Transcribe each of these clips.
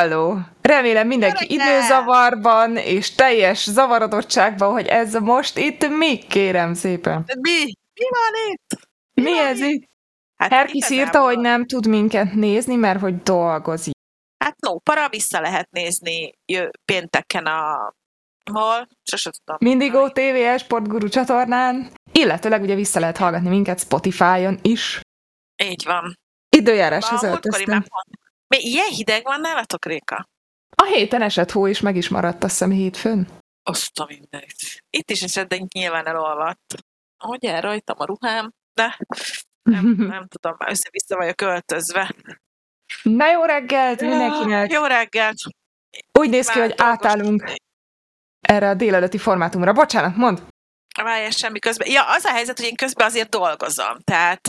Halló! Remélem mindenki reggelt! időzavarban és teljes zavarodottságban, hogy ez most itt mi, kérem szépen. Mi? Mi van itt? Mi van ez itt? Hát Herkis írta, igazából- hogy nem tud minket nézni, mert hogy dolgozik. Hát no, para vissza lehet nézni jö, pénteken a... Hol? Sose tudom. Mindigó TV Esportguru csatornán, illetőleg ugye vissza lehet hallgatni minket Spotify-on is. Így van. Időjáráshoz öltöztem. Mi, ilyen hideg van nálatok, Réka? A héten esett hó, és meg is maradt, azt hiszem, hétfőn. Azt a mindenit. Itt is esett, de nyilván elolvadt. Hogy el rajtam a ruhám, de nem, nem tudom, már össze-vissza vagyok öltözve. Na jó reggelt mindenkinek! Jó reggelt! Úgy néz ki, hogy átállunk erre a délelőtti formátumra. Bocsánat, mond! Várjál semmi közben. Ja, az a helyzet, hogy én közben azért dolgozom. Tehát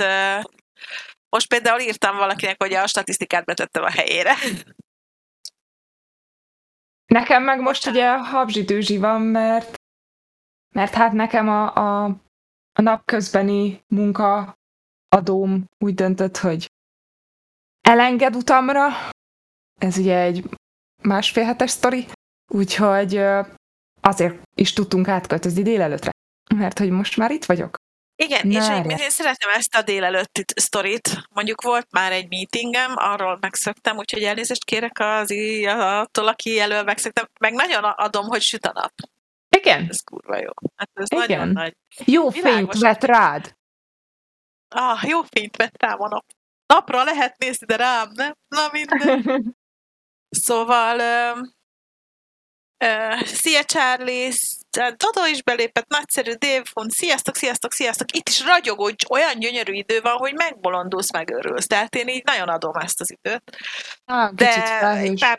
most például írtam valakinek, hogy a statisztikát betettem a helyére. Nekem meg most ugye habzsi van, mert, mert hát nekem a, a, a napközbeni munka adóm úgy döntött, hogy elenged utamra. Ez ugye egy másfél hetes sztori, úgyhogy azért is tudtunk átköltözni délelőtre. Mert hogy most már itt vagyok. Igen, és Várjál. egyébként én szeretem ezt a délelőtti sztorit. Mondjuk volt már egy meetingem, arról megszöktem, úgyhogy elnézést kérek az, attól, aki elől megszöktem. Meg nagyon adom, hogy süt a nap. Igen, Ez kurva jó. Hát ez Igen. nagyon nagy. jó Világos. fényt vett rád. Ah, jó fényt vett rám a nap. Napra lehet nézni, de rám nem. Na minden. Szóval, ö, ö, szia Charlie, Dodo is belépett, nagyszerű Dévfon, sziasztok, sziasztok, sziasztok. Itt is ragyogó, hogy olyan gyönyörű idő van, hogy megbolondulsz, megőrülsz. Tehát én így nagyon adom ezt az időt. Ah, De pár,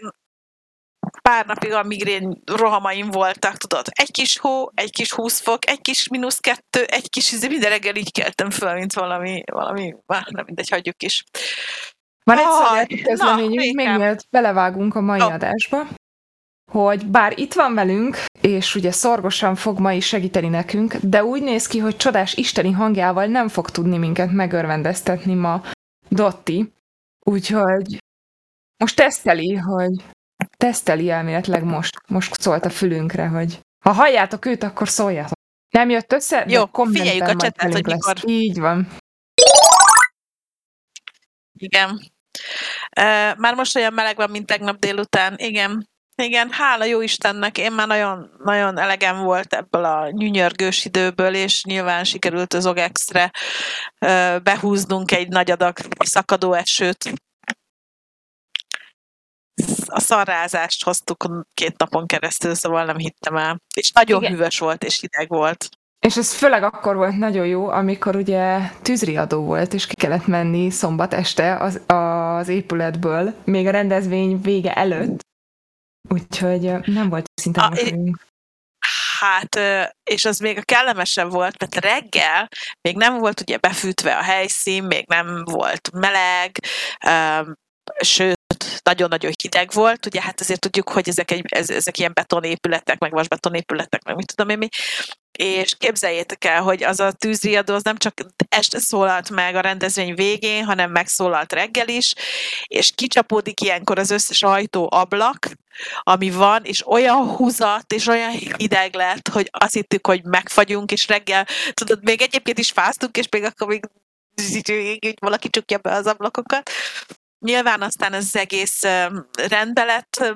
pár napig a migrén rohamaim voltak, tudod, egy kis hó, egy kis 20 fok, egy kis mínusz kettő, egy kis, minden reggel így keltem föl, mint valami, valami, már nem mindegy, hagyjuk is. Van egy Aj, szolgálati közleményünk, még mielőtt belevágunk a mai Ó. adásba, hogy bár itt van velünk, és ugye szorgosan fog ma is segíteni nekünk, de úgy néz ki, hogy csodás isteni hangjával nem fog tudni minket megörvendeztetni ma Dotti. Úgyhogy most teszteli, hogy teszteli elméletileg most. Most szólt a fülünkre, hogy ha halljátok őt, akkor szóljatok. Nem jött össze? Jó, figyeljük a csetet, hogy lesz. mikor- Így van. Igen. Uh, már most olyan meleg van, mint tegnap délután. Igen. Igen, hála jó Istennek, én már nagyon, nagyon elegem volt ebből a nyünyörgős időből, és nyilván sikerült az OGEX-re behúznunk egy nagy adag szakadó esőt. A szarrázást hoztuk két napon keresztül, szóval nem hittem el. És nagyon Igen. hűvös volt, és hideg volt. És ez főleg akkor volt nagyon jó, amikor ugye tűzriadó volt, és ki kellett menni szombat este az, az épületből, még a rendezvény vége előtt. Úgyhogy nem volt szinte A- mosolyunk. Hát, és az még a kellemesebb volt, mert reggel még nem volt ugye befűtve a helyszín, még nem volt meleg, sőt, nagyon-nagyon hideg volt, ugye hát azért tudjuk, hogy ezek, egy, ez, ezek ilyen betonépületek, meg vasbetonépületek, meg mit tudom én mi, és képzeljétek el, hogy az a tűzriadó az nem csak este szólalt meg a rendezvény végén, hanem megszólalt reggel is, és kicsapódik ilyenkor az összes ajtó, ablak, ami van, és olyan húzat, és olyan hideg lett, hogy azt hittük, hogy megfagyunk, és reggel, tudod, még egyébként is fáztunk, és még akkor még valaki csukja be az ablakokat. Nyilván aztán az egész rendbe lett,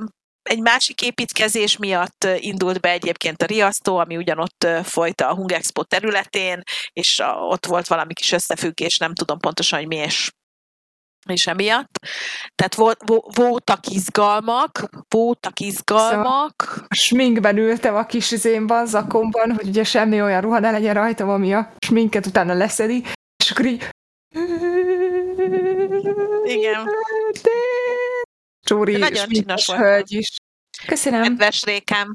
egy másik építkezés miatt indult be egyébként a riasztó, ami ugyanott folyt a Hung Expo területén, és a, ott volt valami kis összefüggés, nem tudom pontosan, hogy mi és és emiatt. Tehát volt, vo- voltak izgalmak, voltak izgalmak. A sminkben ültem a kis izémban, zakomban, hogy ugye semmi olyan ruha ne legyen rajtam, ami a sminket utána leszedi, és akkor így... Igen. Csóri nagyon csinos hölgy is. Köszönöm. Kedves Rékám.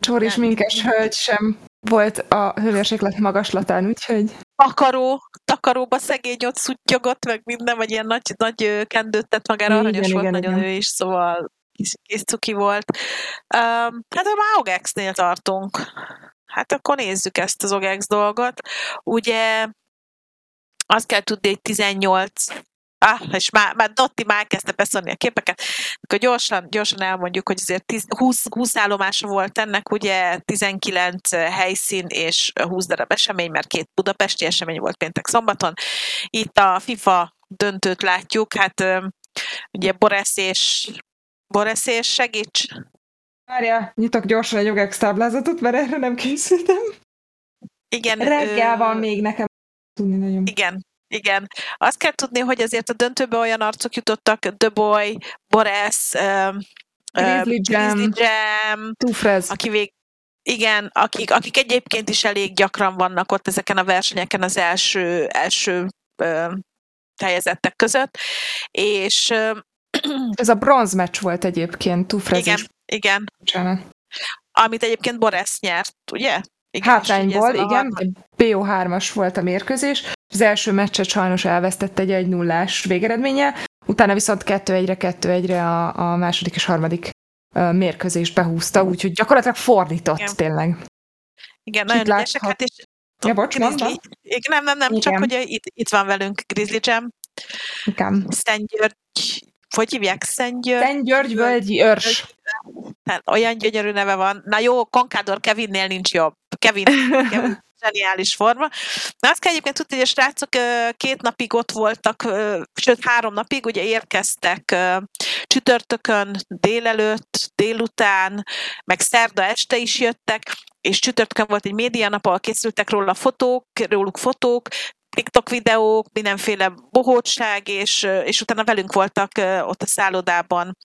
Csóri Nem. sminkes hölgy sem volt a hőmérséklet magaslatán, úgyhogy Takaró, takaróba szegény ott szuttyogott, meg minden, vagy ilyen nagy, nagy kendőt tett magára, Igen, aranyos volt igen, nagyon igen. ő is, szóval kis, kis cuki volt. Um, hát a Maugex-nél tartunk. Hát akkor nézzük ezt az OGEX dolgot. Ugye azt kell tudni, hogy 18 Ah, és már, már Dotti már kezdte beszélni a képeket. Akkor gyorsan, gyorsan elmondjuk, hogy azért 10, 20, 20 állomása volt ennek, ugye 19 helyszín és 20 darab esemény, mert két budapesti esemény volt péntek szombaton. Itt a FIFA döntőt látjuk, hát ugye Boresz és Boresz és segíts! Várja, nyitok gyorsan egy jogex táblázatot, mert erre nem készültem. Igen. Reggel van még nekem tudni nagyon. Igen, igen. Azt kell tudni, hogy azért a döntőbe olyan arcok jutottak, The Boy, Boris, um, Grizzly Jam, Grizzly Jam Tufrez. aki vég, igen, akik, akik egyébként is elég gyakran vannak ott ezeken a versenyeken az első, első ö, helyezettek között, és ö, Ez a bronz meccs volt egyébként, Tufrez igen, is. igen, Bocsánat. amit egyébként Boris nyert, ugye? Igen, Hátrányból, ezen a igen, BO3-as volt a mérkőzés. Az első meccset sajnos elvesztette egy 1 0 végeredménye, utána viszont 2-1-re, 2-1-re a, a második és harmadik mérkőzést behúzta, úgyhogy gyakorlatilag fordított Igen. tényleg. Igen, Itt nagyon ügyesek, hát és Ja, bocs. Grizzly, nem, nem, nem, csak Igen. hogy itt, itt van velünk Grizzly Jam, Igen. Szentgyörgy, hogy hívják? Szentgyörgy? Szent György völgyi őrs. Hát olyan gyönyörű neve van. Na jó, Konkádor Kevinnél nincs jobb. Kevin, Kevin zseniális forma. Na azt kell egyébként tudni, hogy a srácok két napig ott voltak, sőt három napig, ugye érkeztek csütörtökön délelőtt, délután, meg szerda este is jöttek, és csütörtökön volt egy médianap, ahol készültek róla fotók, róluk fotók, TikTok videók, mindenféle bohótság, és, és utána velünk voltak ott a szállodában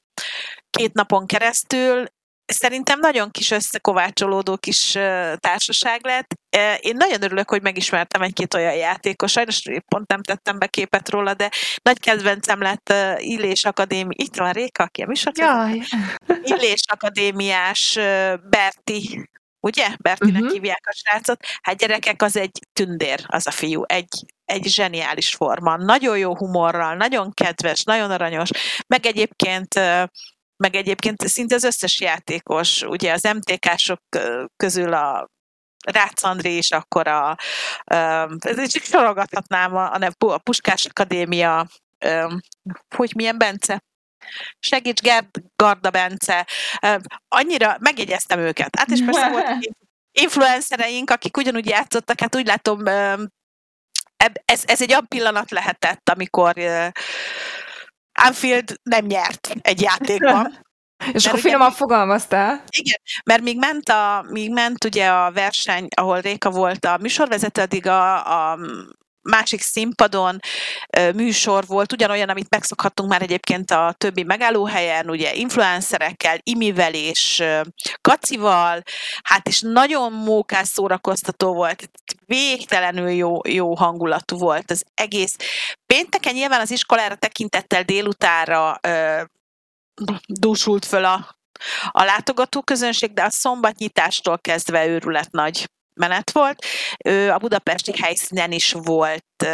két napon keresztül. Szerintem nagyon kis összekovácsolódó kis társaság lett. Én nagyon örülök, hogy megismertem egy-két olyan játékos. Sajnos pont nem tettem be képet róla, de nagy kedvencem lett Illés Akadémi. Itt van Réka, aki a. Jaj. Illés Akadémiás Berti, ugye? Bertinek Mhm. hívják a srácot. Hát gyerekek, az egy tündér, az a fiú. Egy, egy zseniális forma. Nagyon jó humorral, nagyon kedves, nagyon aranyos. Meg egyébként meg egyébként szinte az összes játékos, ugye az MTK-sok közül a Rácz André is akkor a, ez csak sorogathatnám a, a, a Puskás Akadémia, ö, hogy milyen Bence? Segíts, Gerd, Garda Bence. Ö, Annyira megjegyeztem őket. Hát és persze voltak influencereink, akik ugyanúgy játszottak, hát úgy látom, eb- ez, ez egy olyan pillanat lehetett, amikor ö, Anfield nem nyert egy játékban. És akkor ugye- finoman fogalmaztál. Igen, mert míg ment, a, míg ment ugye a verseny, ahol Réka volt a műsorvezető, addig a, a másik színpadon műsor volt, ugyanolyan, amit megszokhattunk már egyébként a többi megállóhelyen, ugye influencerekkel, Imivel és Kacival, hát és nagyon mókás szórakoztató volt, végtelenül jó, jó hangulatú volt az egész. Pénteken nyilván az iskolára tekintettel délutára ö, dúsult föl a, a látogató közönség, de a szombatnyitástól kezdve őrület nagy menet volt. A budapesti helyszínen is volt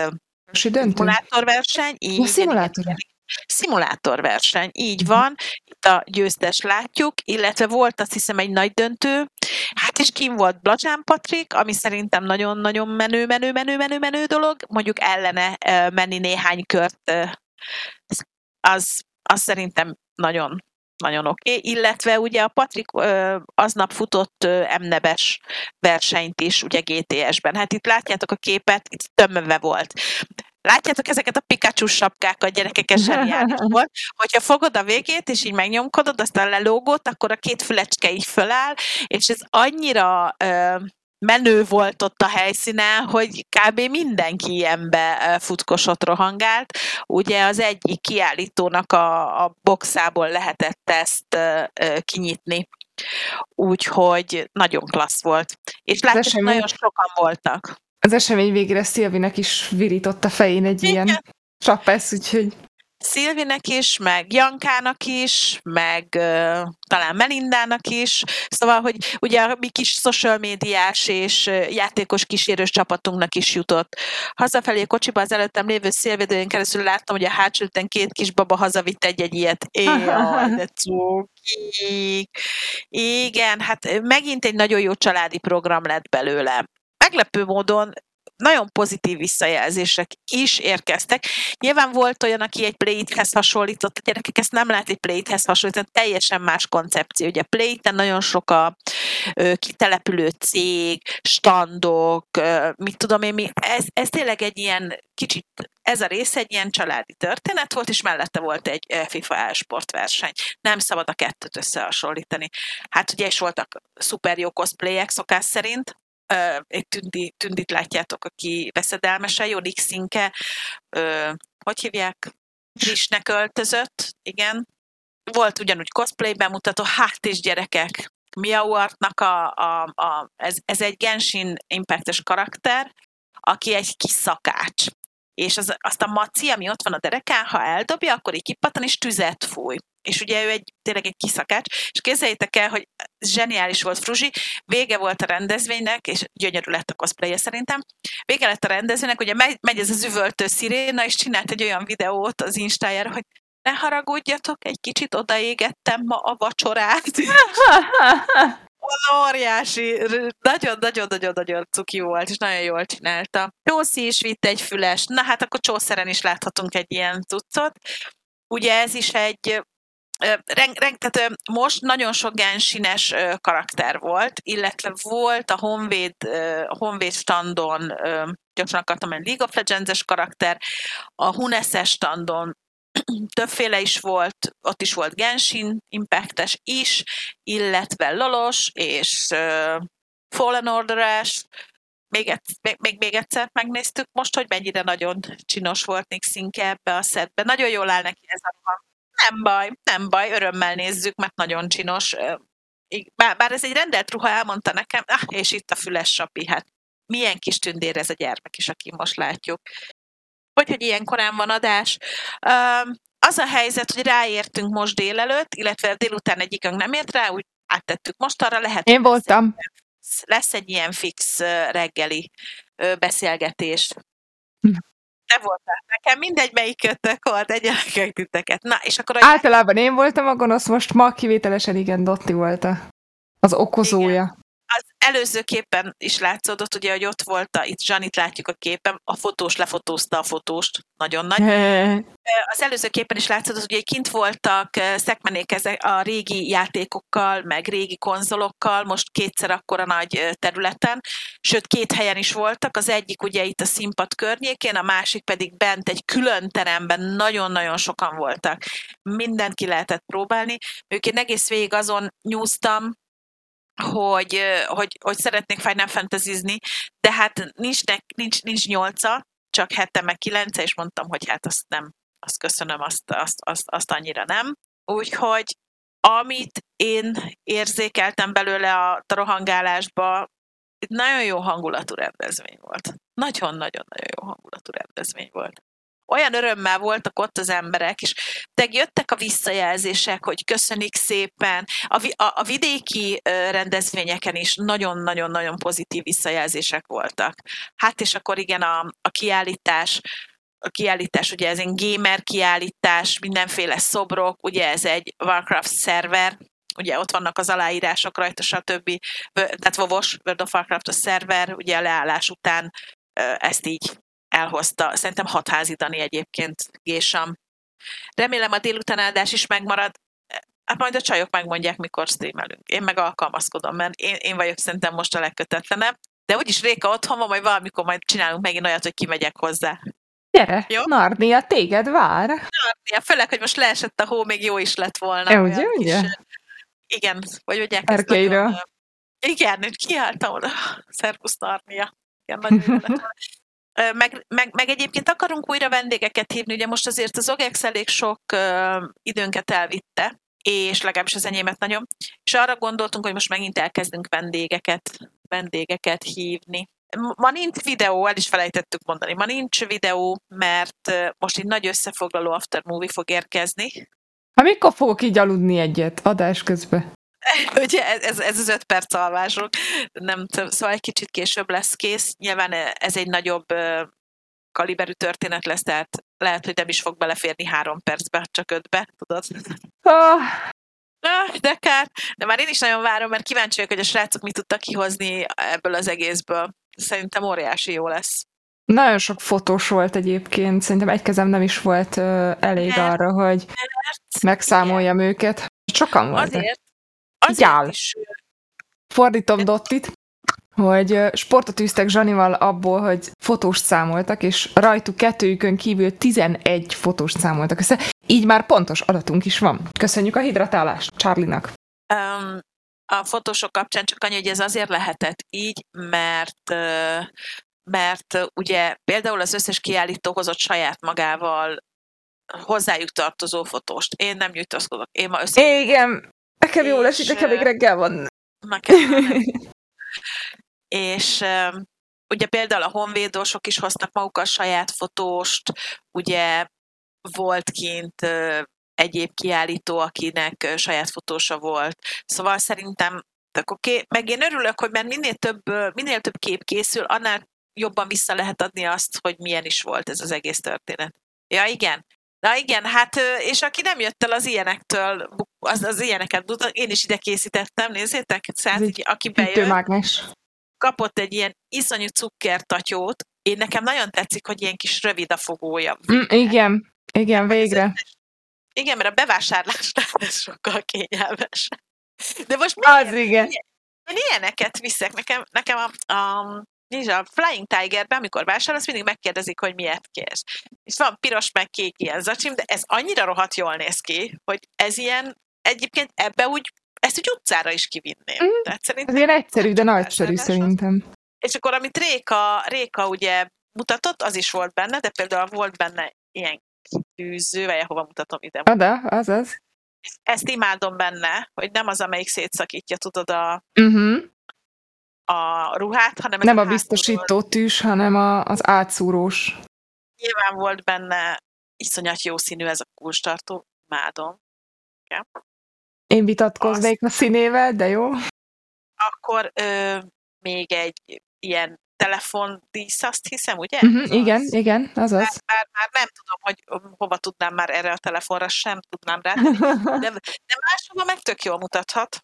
szimulátorverseny. Így, Ja, szimulátor. igen, Szimulátorverseny, így Mhm. van. Itt a győztes látjuk, illetve volt azt hiszem egy nagy döntő. Hát és kim volt Blacsán Patrik, ami szerintem nagyon-nagyon menő, menő, menő, menő, menő dolog. Mondjuk ellene menni néhány kört, az, az szerintem nagyon nagyon oké, okay. illetve ugye a Patrik aznap futott ö, MNEBes versenyt is, ugye GTS-ben. Hát itt látjátok a képet, itt tömve volt. Látjátok ezeket a Pikachu sapkákat, gyerekek, ez zseniális volt. Hogyha fogod a végét, és így megnyomkodod, aztán lelógott, akkor a két fülecske így föláll, és ez annyira ö, menő volt ott a helyszínen, hogy kb. mindenki ilyenbe futkosott, rohangált. Ugye az egyik kiállítónak a, a boxából lehetett ezt kinyitni. Úgyhogy nagyon klassz volt. És látjátok, esemény- nagyon sokan voltak. Az esemény végére Szilvinek is virított a fején egy Igen. ilyen csapesz, úgyhogy Szilvinek is, meg Jankának is, meg uh, talán Melindának is. Szóval, hogy ugye a mi kis social médiás és játékos kísérős csapatunknak is jutott. Hazafelé kocsiba az előttem lévő szélvédőjén keresztül láttam, hogy a hátsó két kis baba hazavitt egy-egy ilyet. Éjjaj, de cukik. Igen, hát megint egy nagyon jó családi program lett belőle. Meglepő módon nagyon pozitív visszajelzések is érkeztek. Nyilván volt olyan, aki egy Play-hez hasonlított, a gyerekek ezt nem lehet egy Play-hez hasonlítani, teljesen más koncepció. Ugye Play-ten nagyon sok a ö, kitelepülő cég, standok, ö, mit tudom én, mi, ez, ez tényleg egy ilyen kicsit, ez a rész egy ilyen családi történet volt, és mellette volt egy FIFA e-sportverseny. Nem szabad a kettőt összehasonlítani. Hát ugye is voltak szuper jó cosplayek szokás szerint, egy tündi, tündit látjátok, aki veszedelmesen, jó Nixinke, hogy hívják? Krisnek öltözött, igen. Volt ugyanúgy cosplay bemutató, hát és gyerekek, Miauartnak a, a, a ez, ez egy Genshin Impactes karakter, aki egy kis szakács. És az, azt a maci, ami ott van a derekán, ha eldobja, akkor így kipattan, és tüzet fúj. És ugye ő egy, tényleg egy kiszakács, és képzeljétek el, hogy zseniális volt Fruzsi, vége volt a rendezvénynek, és gyönyörű lett a cosplay szerintem, vége lett a rendezvénynek, ugye megy, megy ez az üvöltő sziréna, és csinált egy olyan videót az Instájára, hogy ne haragudjatok, egy kicsit odaégettem ma a vacsorát. óriási, nagyon-nagyon-nagyon-nagyon cuki volt, és nagyon jól csinálta. Csószi is vitt egy füles, na hát akkor Csószeren is láthatunk egy ilyen cuccot. Ugye ez is egy Reng, reng, tehát most nagyon sok gensines karakter volt, illetve volt a Honvéd, a Honvéd standon, gyorsan akartam egy League of Legends-es karakter, a Huneses standon többféle is volt, ott is volt Genshin Impactes is, illetve Lolos és Fallen Order-es, még, még, még, még egyszer megnéztük most, hogy mennyire nagyon csinos volt Nixinke ebbe a szedbe. Nagyon jól áll neki ez a. Nem baj, nem baj, örömmel nézzük, mert nagyon csinos. Bár, bár ez egy rendelt ruha, elmondta nekem, ah, és itt a füles sapi, hát milyen kis tündér ez a gyermek is, aki most látjuk. Hogy, hogy ilyen korán van adás. Az a helyzet, hogy ráértünk most délelőtt, illetve délután egyikünk nem ért rá, úgy áttettük most arra, lehet. Én voltam. Lesz egy ilyen fix reggeli beszélgetés. Hm te voltál. Nekem mindegy, melyik kötök volt, egyenlően titeket. Na, és akkor... Általában én voltam a gonosz, most ma kivételesen igen, Dotti volt a, az okozója. Igen előző képen is látszódott, ugye, hogy ott volt, a, itt Zsanit látjuk a képen, a fotós lefotózta a fotóst, nagyon nagy. Az előző képen is látszódott, hogy kint voltak szekmenék ezek a régi játékokkal, meg régi konzolokkal, most kétszer akkora nagy területen, sőt két helyen is voltak, az egyik ugye itt a színpad környékén, a másik pedig bent egy külön teremben nagyon-nagyon sokan voltak. Mindent ki lehetett próbálni. Ők én egész végig azon nyúztam, hogy, hogy, hogy szeretnék Final fantasy de hát nincs, nincs, nincs nyolca, csak hete meg kilence, és mondtam, hogy hát azt nem, azt köszönöm, azt, azt, azt, azt annyira nem. Úgyhogy amit én érzékeltem belőle a rohangálásba, nagyon jó hangulatú rendezvény volt. Nagyon-nagyon-nagyon jó hangulatú rendezvény volt olyan örömmel voltak ott az emberek, és de jöttek a visszajelzések, hogy köszönik szépen. A, a, a vidéki rendezvényeken is nagyon-nagyon-nagyon pozitív visszajelzések voltak. Hát és akkor igen, a, a kiállítás, a kiállítás, ugye ez egy gamer kiállítás, mindenféle szobrok, ugye ez egy Warcraft szerver, ugye ott vannak az aláírások rajta, stb. Tehát Vovos, World of Warcraft a szerver, ugye a leállás után ezt így elhozta. Szerintem hatházítani egyébként Gésam. Remélem a délután áldás is megmarad. Hát majd a csajok megmondják, mikor streamelünk. Én meg alkalmazkodom, mert én, én vagyok szerintem most a legkötetlenebb. De úgyis Réka otthon van, majd valamikor majd csinálunk megint olyat, hogy kimegyek hozzá. Gyere, Jó? Narnia, téged vár. Narnia, főleg, hogy most leesett a hó, még jó is lett volna. E, ugye, ugye? Kis, igen, vagy mondják ezt nagyon, Igen, kiálltam oda. Szervusz Narnia. Igen, nagyon meg, meg, meg egyébként akarunk újra vendégeket hívni, ugye most azért az OGEX elég sok időnket elvitte, és legalábbis az enyémet nagyon, és arra gondoltunk, hogy most megint elkezdünk vendégeket, vendégeket hívni. Ma nincs videó, el is felejtettük mondani, ma nincs videó, mert most egy nagy összefoglaló after movie fog érkezni. Ha mikor fogok így aludni egyet adás közben? Ugye ez, ez az öt perc alvások, nem szóval egy kicsit később lesz kész. Nyilván ez egy nagyobb kaliberű történet lesz, tehát lehet, hogy nem is fog beleférni három percbe, csak ötbe, tudod? Oh. Ah, de kár. De már én is nagyon várom, mert kíváncsi vagyok, hogy a srácok mit tudtak kihozni ebből az egészből. Szerintem óriási jó lesz. Nagyon sok fotós volt egyébként, szerintem egy kezem nem is volt ö, elég Mert- arra, hogy megszámoljam őket. Sokan voltak. Azért, Azért is Fordítom Dottit, hogy sportot űztek Zsanival abból, hogy fotóst számoltak, és rajtuk kettőjükön kívül 11 fotóst számoltak össze. Így már pontos adatunk is van. Köszönjük a hidratálást Charlie-nak. Um, a fotósok kapcsán csak annyi, hogy ez azért lehetett így, mert mert ugye például az összes kiállító hozott saját magával hozzájuk tartozó fotóst. Én nem nyújtózkodok. Én ma össze... Igen, nekem jól És, esik, nekem még reggel van. Nekem nem. És ugye például a honvédosok is hoztak magukkal saját fotóst, ugye volt kint egyéb kiállító, akinek saját fotósa volt. Szóval szerintem tök oké. Meg én örülök, hogy mert minél több, minél több kép készül, annál jobban vissza lehet adni azt, hogy milyen is volt ez az egész történet. Ja, igen. Na igen, hát és aki nem jött el az ilyenektől, az, az ilyeneket, mutat- én is ide készítettem, nézzétek, hogy aki bejött, kapott egy ilyen iszonyú cukkertatyót, én nekem nagyon tetszik, hogy ilyen kis rövid a fogója. Mm, igen, igen, végre. Igen, mert a bevásárlásnál ez sokkal kényelmesebb. De most Az igen. Én ilyeneket viszek. Nekem, nekem a, a, nincs a Flying Tigerben, amikor vásárolsz, mindig megkérdezik, hogy miért kérsz. És van piros meg kék ilyen zacsim, de ez annyira rohadt jól néz ki, hogy ez ilyen, egyébként ebbe úgy, ezt úgy utcára is kivinném. Mm. Tehát szerintem Ez ilyen egyszerű, de nagyszerű szerintem. És akkor, amit Réka, Réka ugye mutatott, az is volt benne, de például volt benne ilyen kitűző, vagy hova mutatom ide. Ada, az az. Ezt imádom benne, hogy nem az, amelyik szétszakítja, tudod, a, Uh-huh. A ruhát, hanem Nem a biztosító tűs, hanem a, az átszúrós. Nyilván volt benne iszonyat jó színű ez a kulcstartó, imádom. Én vitatkoznék a színével, de jó. Akkor ö, még egy ilyen telefondísz, azt hiszem, ugye? Uh-huh, Az igen, az. igen, az Már, az. már, már nem tudom, hogy hova tudnám már erre a telefonra, sem tudnám rá. De, de máshova meg tök jól mutathat.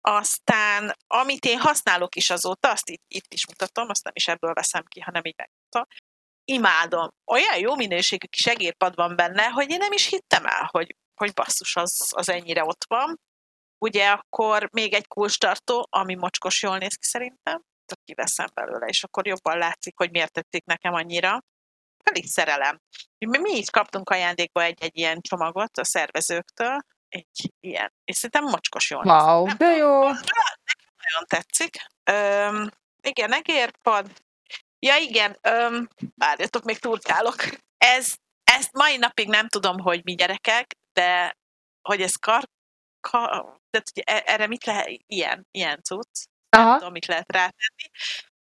Aztán, amit én használok is azóta, azt itt, itt is mutatom, azt nem is ebből veszem ki, hanem így megmutatom. Imádom. Olyan jó minőségű kis egérpad van benne, hogy én nem is hittem el, hogy, hogy basszus, az, az ennyire ott van. Ugye akkor még egy kulcstartó, ami mocskos jól néz ki szerintem, csak kiveszem belőle, és akkor jobban látszik, hogy miért tették nekem annyira. Elég szerelem. Mi, mi is kaptunk ajándékba egy-egy ilyen csomagot a szervezőktől, egy ilyen. És szerintem mocskos jól néz. Wow, Nem de jó. nagyon tetszik. Öm, igen, egérpad. Ja igen, öm, várjatok, még turkálok. Ez, ezt mai napig nem tudom, hogy mi gyerekek, de hogy ez kar, kar tehát hogy e- erre mit lehet, ilyen, ilyen cucc, nem Aha, tudom, mit lehet rátenni.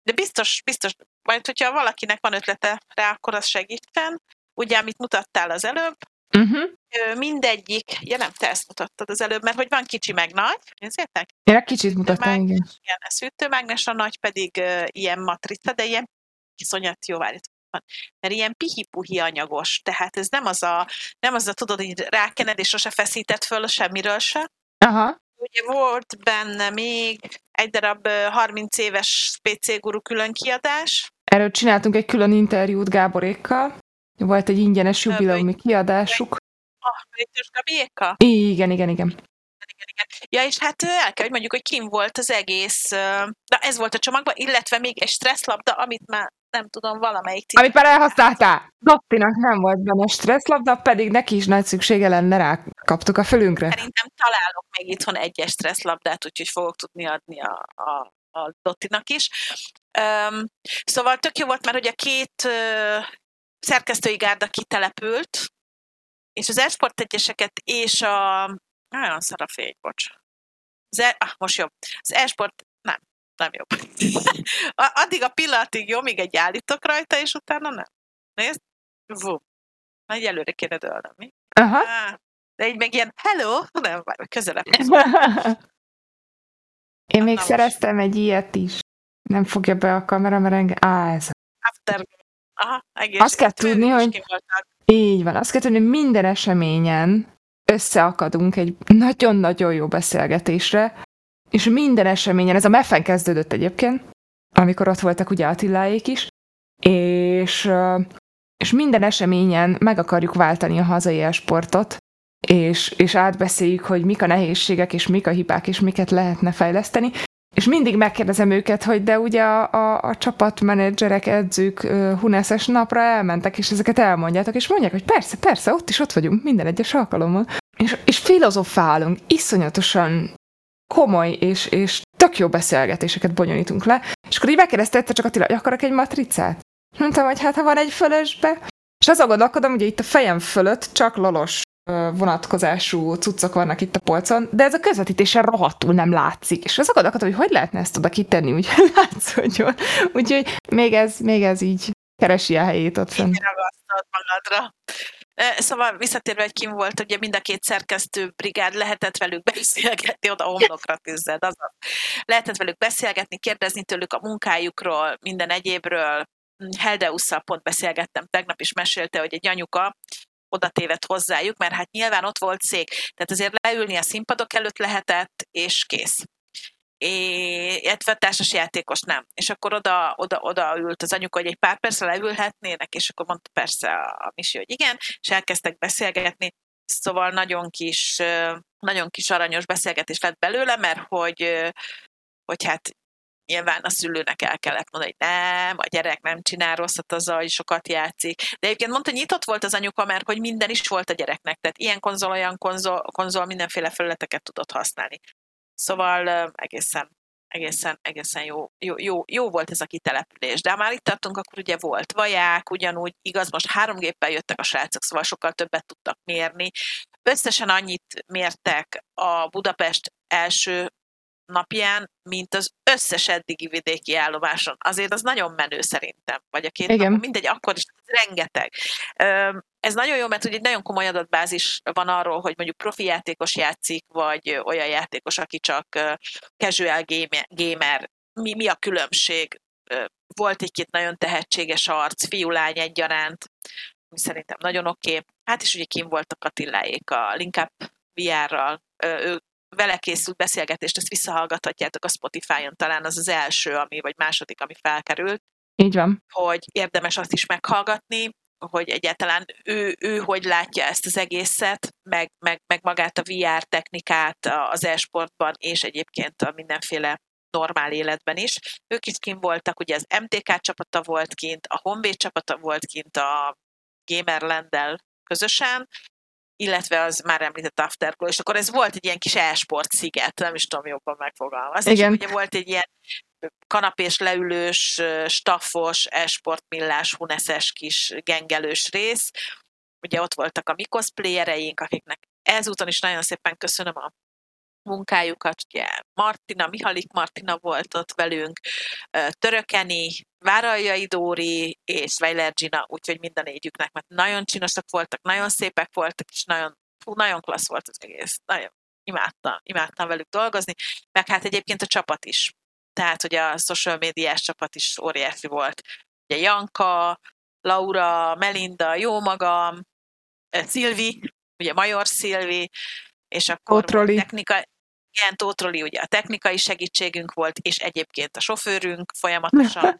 De biztos, biztos, majd hogyha valakinek van ötlete rá, akkor az segítsen. Ugye, amit mutattál az előbb, uh-huh. mindegyik, ja nem, te ezt mutattad az előbb, mert hogy van kicsi meg nagy, nézzétek? Egy kicsit mutattam, Meg- igen. ilyen szűrtőmágnes, a nagy pedig uh, ilyen matrica, de ilyen iszonyat jó várjatok, van. Mert ilyen pihi-puhi anyagos, tehát ez nem az a, nem az a tudod, hogy rákened és sose feszített föl semmiről se. Aha, Ugye volt benne még egy darab ö, 30 éves PC Guru külön kiadás, erről csináltunk egy külön interjút Gáborékkal. Volt egy ingyenes jubileumi kiadásuk. a Rétős Gabiéka. Igen, igen, igen. Igen, igen. Ja, és hát el kell, hogy mondjuk, hogy kim volt az egész, na ez volt a csomagban, illetve még egy stresszlabda, amit már nem tudom, valamelyik cikk- Amit már elhasználtál. Dottinak nem volt benne stresszlabda, pedig neki is nagy szüksége lenne rá. Kaptuk a fölünkre. Szerintem találok még itthon egyes stresszlabdát, úgyhogy fogok tudni adni a, a, a Dottinak is. Um, szóval tök jó volt, mert hogy a két uh, szerkesztői gárda kitelepült, és az Esport egyeseket és a... Nagyon szar a fény, bocs. Az e, ah, most jobb. Az Esport... Nem, nem jobb. Addig a pillanatig jó, míg egy állítok rajta, és utána nem. Nézd? Vum. Nagy előre kéne dőlnem, mi? Aha. Á, de így meg ilyen hello, nem, várj, közelebb. Én még Na most. szereztem egy ilyet is. Nem fogja be a kamera, mert engem... Á, ez. After. Aha, egész. Azt kell tudni, hogy-. Így van. Azt kell tudni, hogy minden eseményen összeakadunk egy nagyon-nagyon jó beszélgetésre, és minden eseményen, ez a meffen kezdődött egyébként, amikor ott voltak ugye Attiláék is, és, és minden eseményen meg akarjuk váltani a hazai esportot, és, és átbeszéljük, hogy mik a nehézségek, és mik a hibák, és miket lehetne fejleszteni. És mindig megkérdezem őket, hogy de ugye a, a, a csapatmenedzserek, edzők Huneszes napra elmentek, és ezeket elmondjátok, és mondják, hogy persze, persze, ott is ott vagyunk minden egyes alkalommal. És, és filozofálunk, iszonyatosan komoly és, és tök jó beszélgetéseket bonyolítunk le. És akkor így megkérdezte egyszer csak Attila, hogy akarok egy matricát? Mondtam, hogy hát ha van egy fölösbe. És az gondolkodom, hogy itt a fejem fölött csak lolos vonatkozású cuccok vannak itt a polcon, de ez a közvetítésen rohadtul nem látszik. És az gondolkodom, hogy hogy lehetne ezt oda kitenni, úgy látszódjon. Úgyhogy még ez, még ez így keresi a helyét ott fent. magadra. Szóval visszatérve, hogy kim volt, ugye mind a két szerkesztő brigád lehetett velük beszélgetni, oda homlokra tűzed, azaz. Lehetett velük beszélgetni, kérdezni tőlük a munkájukról, minden egyébről. Heldeusszal pont beszélgettem tegnap, is mesélte, hogy egy anyuka oda tévedt hozzájuk, mert hát nyilván ott volt szék. Tehát azért leülni a színpadok előtt lehetett, és kész illetve társas játékos nem. És akkor oda, oda, oda ült az anyuka, hogy egy pár percre leülhetnének, és akkor mondta persze a Misi, hogy igen, és elkezdtek beszélgetni. Szóval nagyon kis, nagyon kis aranyos beszélgetés lett belőle, mert hogy, hogy hát nyilván a szülőnek el kellett mondani, hogy nem, a gyerek nem csinál rosszat azzal, hogy sokat játszik. De egyébként mondta, hogy nyitott volt az anyuka, mert hogy minden is volt a gyereknek, tehát ilyen konzol, olyan konzol, konzol mindenféle felületeket tudott használni. Szóval egészen, egészen, egészen jó, jó, jó, jó volt ez a kitelepülés. De már itt tartunk, akkor ugye volt vaják, ugyanúgy, igaz, most három géppel jöttek a srácok, szóval sokkal többet tudtak mérni. Összesen annyit mértek a Budapest első napján, mint az összes eddigi vidéki állomáson. Azért az nagyon menő szerintem. Vagy a két Igen. napon, mindegy, akkor is rengeteg. Ez nagyon jó, mert ugye egy nagyon komoly adatbázis van arról, hogy mondjuk profi játékos játszik, vagy olyan játékos, aki csak casual gamer. Mi, mi a különbség? Volt egy-két nagyon tehetséges arc, fiú-lány egyaránt, ami szerintem nagyon oké. Okay. Hát is ugye kim voltak Attiláék a Link Up VR-ral, ő vele készült beszélgetést, ezt visszahallgathatjátok a Spotify-on, talán az az első, ami, vagy második, ami felkerült. Így van. Hogy érdemes azt is meghallgatni, hogy egyáltalán ő, ő hogy látja ezt az egészet, meg, meg, meg magát a VR technikát az e-sportban, és egyébként a mindenféle normál életben is. Ők is kint voltak, ugye az MTK csapata volt kint, a Honvéd csapata volt kint a Gamerland-del közösen, illetve az már említett Afterglow, és akkor ez volt egy ilyen kis e-sport sziget, nem is tudom jobban megfogalmazni. Igen. És ugye volt egy ilyen kanapés leülős, staffos, e-sport millás, huneszes kis gengelős rész. Ugye ott voltak a mi cosplayereink, akiknek ezúton is nagyon szépen köszönöm a munkájukat, ugye Martina, Mihalik Martina volt ott velünk, Törökeni, Váraljai Dóri és Weiler Gina, úgyhogy mind a négyüknek, mert nagyon csinosak voltak, nagyon szépek voltak, és nagyon, fú, nagyon klassz volt az egész. Nagyon imádtam, imádtam velük dolgozni, meg hát egyébként a csapat is. Tehát, hogy a social médiás csapat is óriási volt. Ugye Janka, Laura, Melinda, jó magam, Szilvi, ugye Major Szilvi, és akkor technika, ilyen Tótroli ugye a technikai segítségünk volt, és egyébként a sofőrünk folyamatosan.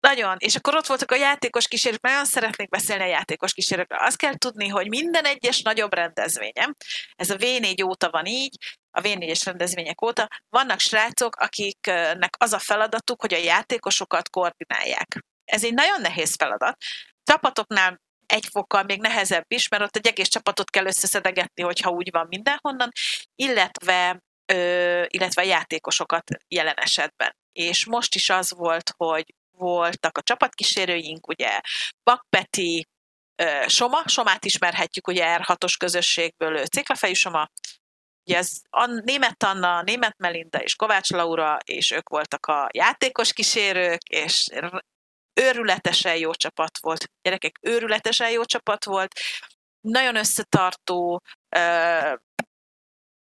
Nagyon. És akkor ott voltak a játékos kísérők, nagyon szeretnék beszélni a játékos kísérőkről. Azt kell tudni, hogy minden egyes nagyobb rendezvényem, ez a V4 óta van így, a V4-es rendezvények óta, vannak srácok, akiknek az a feladatuk, hogy a játékosokat koordinálják. Ez egy nagyon nehéz feladat. Csapatoknál egy fokkal még nehezebb is, mert ott egy egész csapatot kell összeszedegetni, hogyha úgy van mindenhonnan, illetve, ö, illetve a játékosokat jelen esetben. És most is az volt, hogy voltak a csapatkísérőink, ugye Bakpeti, Soma, Somát ismerhetjük, ugye R6-os közösségből, Ciklafejű Soma, ugye ez a német Anna, német Melinda és Kovács Laura, és ők voltak a játékos kísérők, és őrületesen jó csapat volt. Gyerekek, őrületesen jó csapat volt. Nagyon összetartó,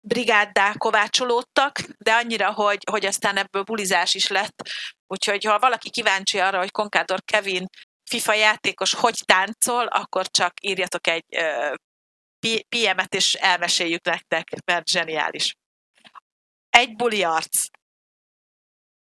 brigáddá kovácsolódtak, de annyira, hogy, hogy aztán ebből bulizás is lett. Úgyhogy ha valaki kíváncsi arra, hogy Konkádor Kevin FIFA játékos hogy táncol, akkor csak írjatok egy uh, PM-et, és elmeséljük nektek, mert zseniális. Egy buli arc.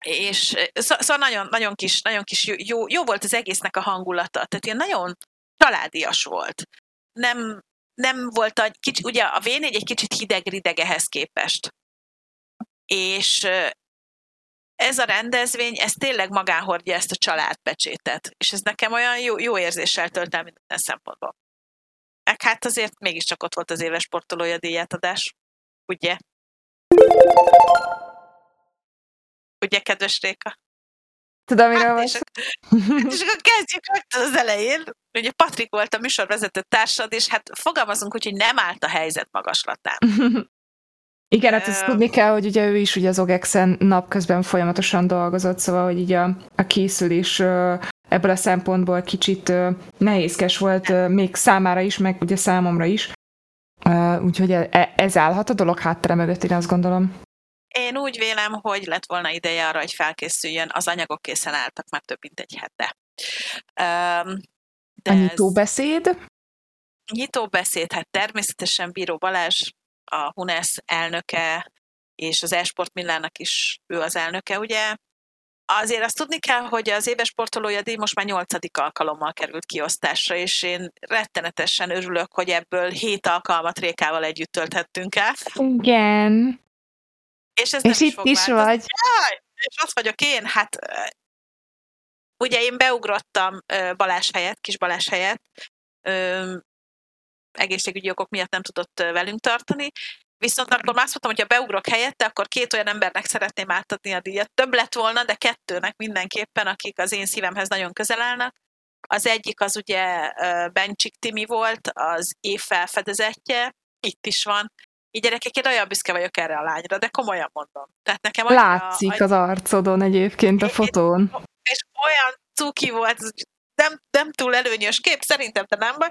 És szó- szóval nagyon, nagyon kis, nagyon kis jó, jó, volt az egésznek a hangulata, tehát ilyen nagyon családias volt. Nem, nem volt a, kicsi, ugye a V4 egy kicsit hideg-rideg ehhez képest. És ez a rendezvény, ez tényleg magán hordja ezt a családpecsétet. És ez nekem olyan jó, jó érzéssel tölt el minden szempontból. Meg hát azért mégiscsak ott volt az éves sportolója díjátadás. Ugye? Ugye, kedves Réka? Tudom, miről Hát, van és, szó? ak- és akkor kezdjük rögtön az elején. Ugye Patrik volt a műsorvezető társad, és hát fogalmazunk úgy, hogy nem állt a helyzet magaslatán. Igen, hát ezt tudni kell, hogy ugye ő is ugye az OGEX-en napközben folyamatosan dolgozott, szóval, hogy így a, a készülés ebből a szempontból kicsit nehézkes volt még számára is, meg ugye számomra is. Úgyhogy e- e- ez állhat a dolog háttere mögött, én azt gondolom. Én úgy vélem, hogy lett volna ideje arra, hogy felkészüljön. Az anyagok készen álltak már több mint egy hete. Um, A nyitóbeszéd, nyitóbeszéd, hát természetesen Bíró Balázs, a HUNESZ elnöke, és az Esport Millának is ő az elnöke, ugye? Azért azt tudni kell, hogy az éves sportolója díj most már nyolcadik alkalommal került kiosztásra, és én rettenetesen örülök, hogy ebből hét alkalmat Rékával együtt tölthettünk el. igen. És ez És nem is itt fog is változni. vagy. Jaj, és ott vagyok én, hát ugye én beugrottam Balázs helyett, kis Balázs helyett, egészségügyi okok miatt nem tudott velünk tartani, viszont akkor azt mondtam, hogy ha beugrok helyette, akkor két olyan embernek szeretném átadni a díjat. Több lett volna, de kettőnek mindenképpen, akik az én szívemhez nagyon közel állnak. Az egyik az ugye Bencsik Timi volt, az év felfedezetje, itt is van. Így gyerekek, én olyan büszke vagyok erre a lányra, de komolyan mondom. Tehát nekem annyira, Látszik az arcodon egyébként a fotón. és olyan cuki volt, nem, nem túl előnyös kép, szerintem te nem baj,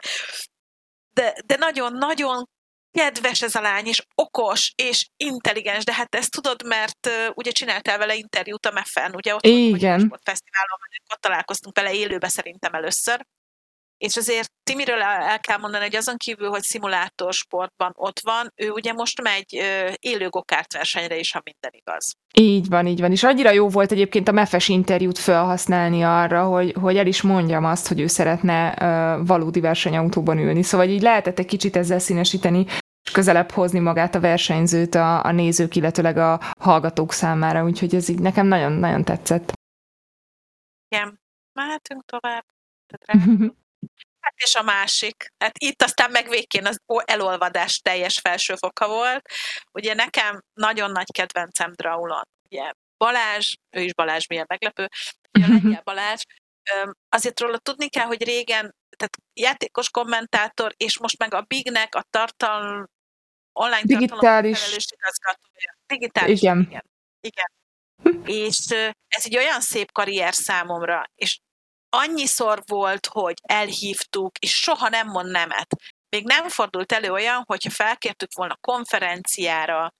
de, de nagyon-nagyon kedves ez a lány, és okos, és intelligens, de hát ezt tudod, mert uh, ugye csináltál vele interjút a MEF-en, ugye ott Igen. volt fesztiválon, ott találkoztunk vele élőbe szerintem először, és azért Timiről el, el kell mondani, hogy azon kívül, hogy szimulátorsportban ott van, ő ugye most megy élő gokárt versenyre is, ha minden igaz. Így van, így van. És annyira jó volt egyébként a mefes interjút felhasználni arra, hogy, hogy el is mondjam azt, hogy ő szeretne uh, valódi versenyautóban ülni. Szóval így lehetett egy kicsit ezzel színesíteni, és közelebb hozni magát a versenyzőt a, a nézők, illetőleg a hallgatók számára. Úgyhogy ez így nekem nagyon-nagyon tetszett. Igen, mehetünk tovább. Tehát Hát és a másik. Hát itt aztán meg végén az elolvadás teljes felsőfoka volt. Ugye nekem nagyon nagy kedvencem Draulon. Ugye Balázs, ő is Balázs, milyen meglepő, ugye a lengyel Balázs. Azért róla tudni kell, hogy régen, tehát játékos kommentátor, és most meg a Bignek a tartalom, online Digitális. tartalom igazgatója. Digitális, Igen. igen. igen. És ez egy olyan szép karrier számomra, és annyiszor volt, hogy elhívtuk, és soha nem mond nemet. Még nem fordult elő olyan, hogyha felkértük volna konferenciára,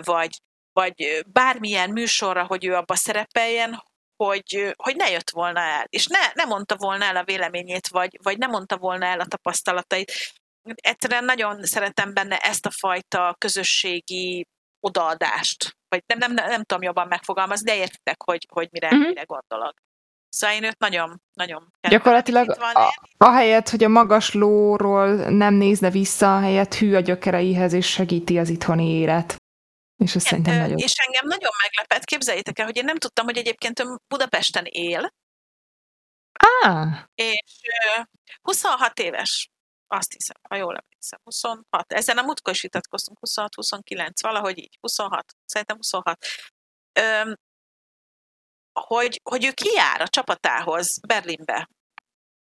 vagy, vagy bármilyen műsorra, hogy ő abba szerepeljen, hogy, hogy ne jött volna el, és ne, ne mondta volna el a véleményét, vagy, vagy ne mondta volna el a tapasztalatait. Egyszerűen nagyon szeretem benne ezt a fajta közösségi odaadást, vagy nem, nem, nem, nem tudom jobban megfogalmazni, de értitek, hogy, hogy mire, Mhm. mire gondolok. Szóval én őt nagyon, nagyon. Gyakorlatilag a, ahelyett, hogy a magas lóról nem nézne vissza, helyett hű a gyökereihez, és segíti az itthoni élet. És ez szerintem Igen, ö, nagyon... És engem nagyon meglepett, képzeljétek el, hogy én nem tudtam, hogy egyébként ő Budapesten él, Á, és ö, 26 éves, azt hiszem, ha jól emlékszem, 26. Ezen a múltkor is vitatkoztunk, 26-29, valahogy így, 26, szerintem 26. Öm, hogy, hogy ő kijár a csapatához Berlinbe.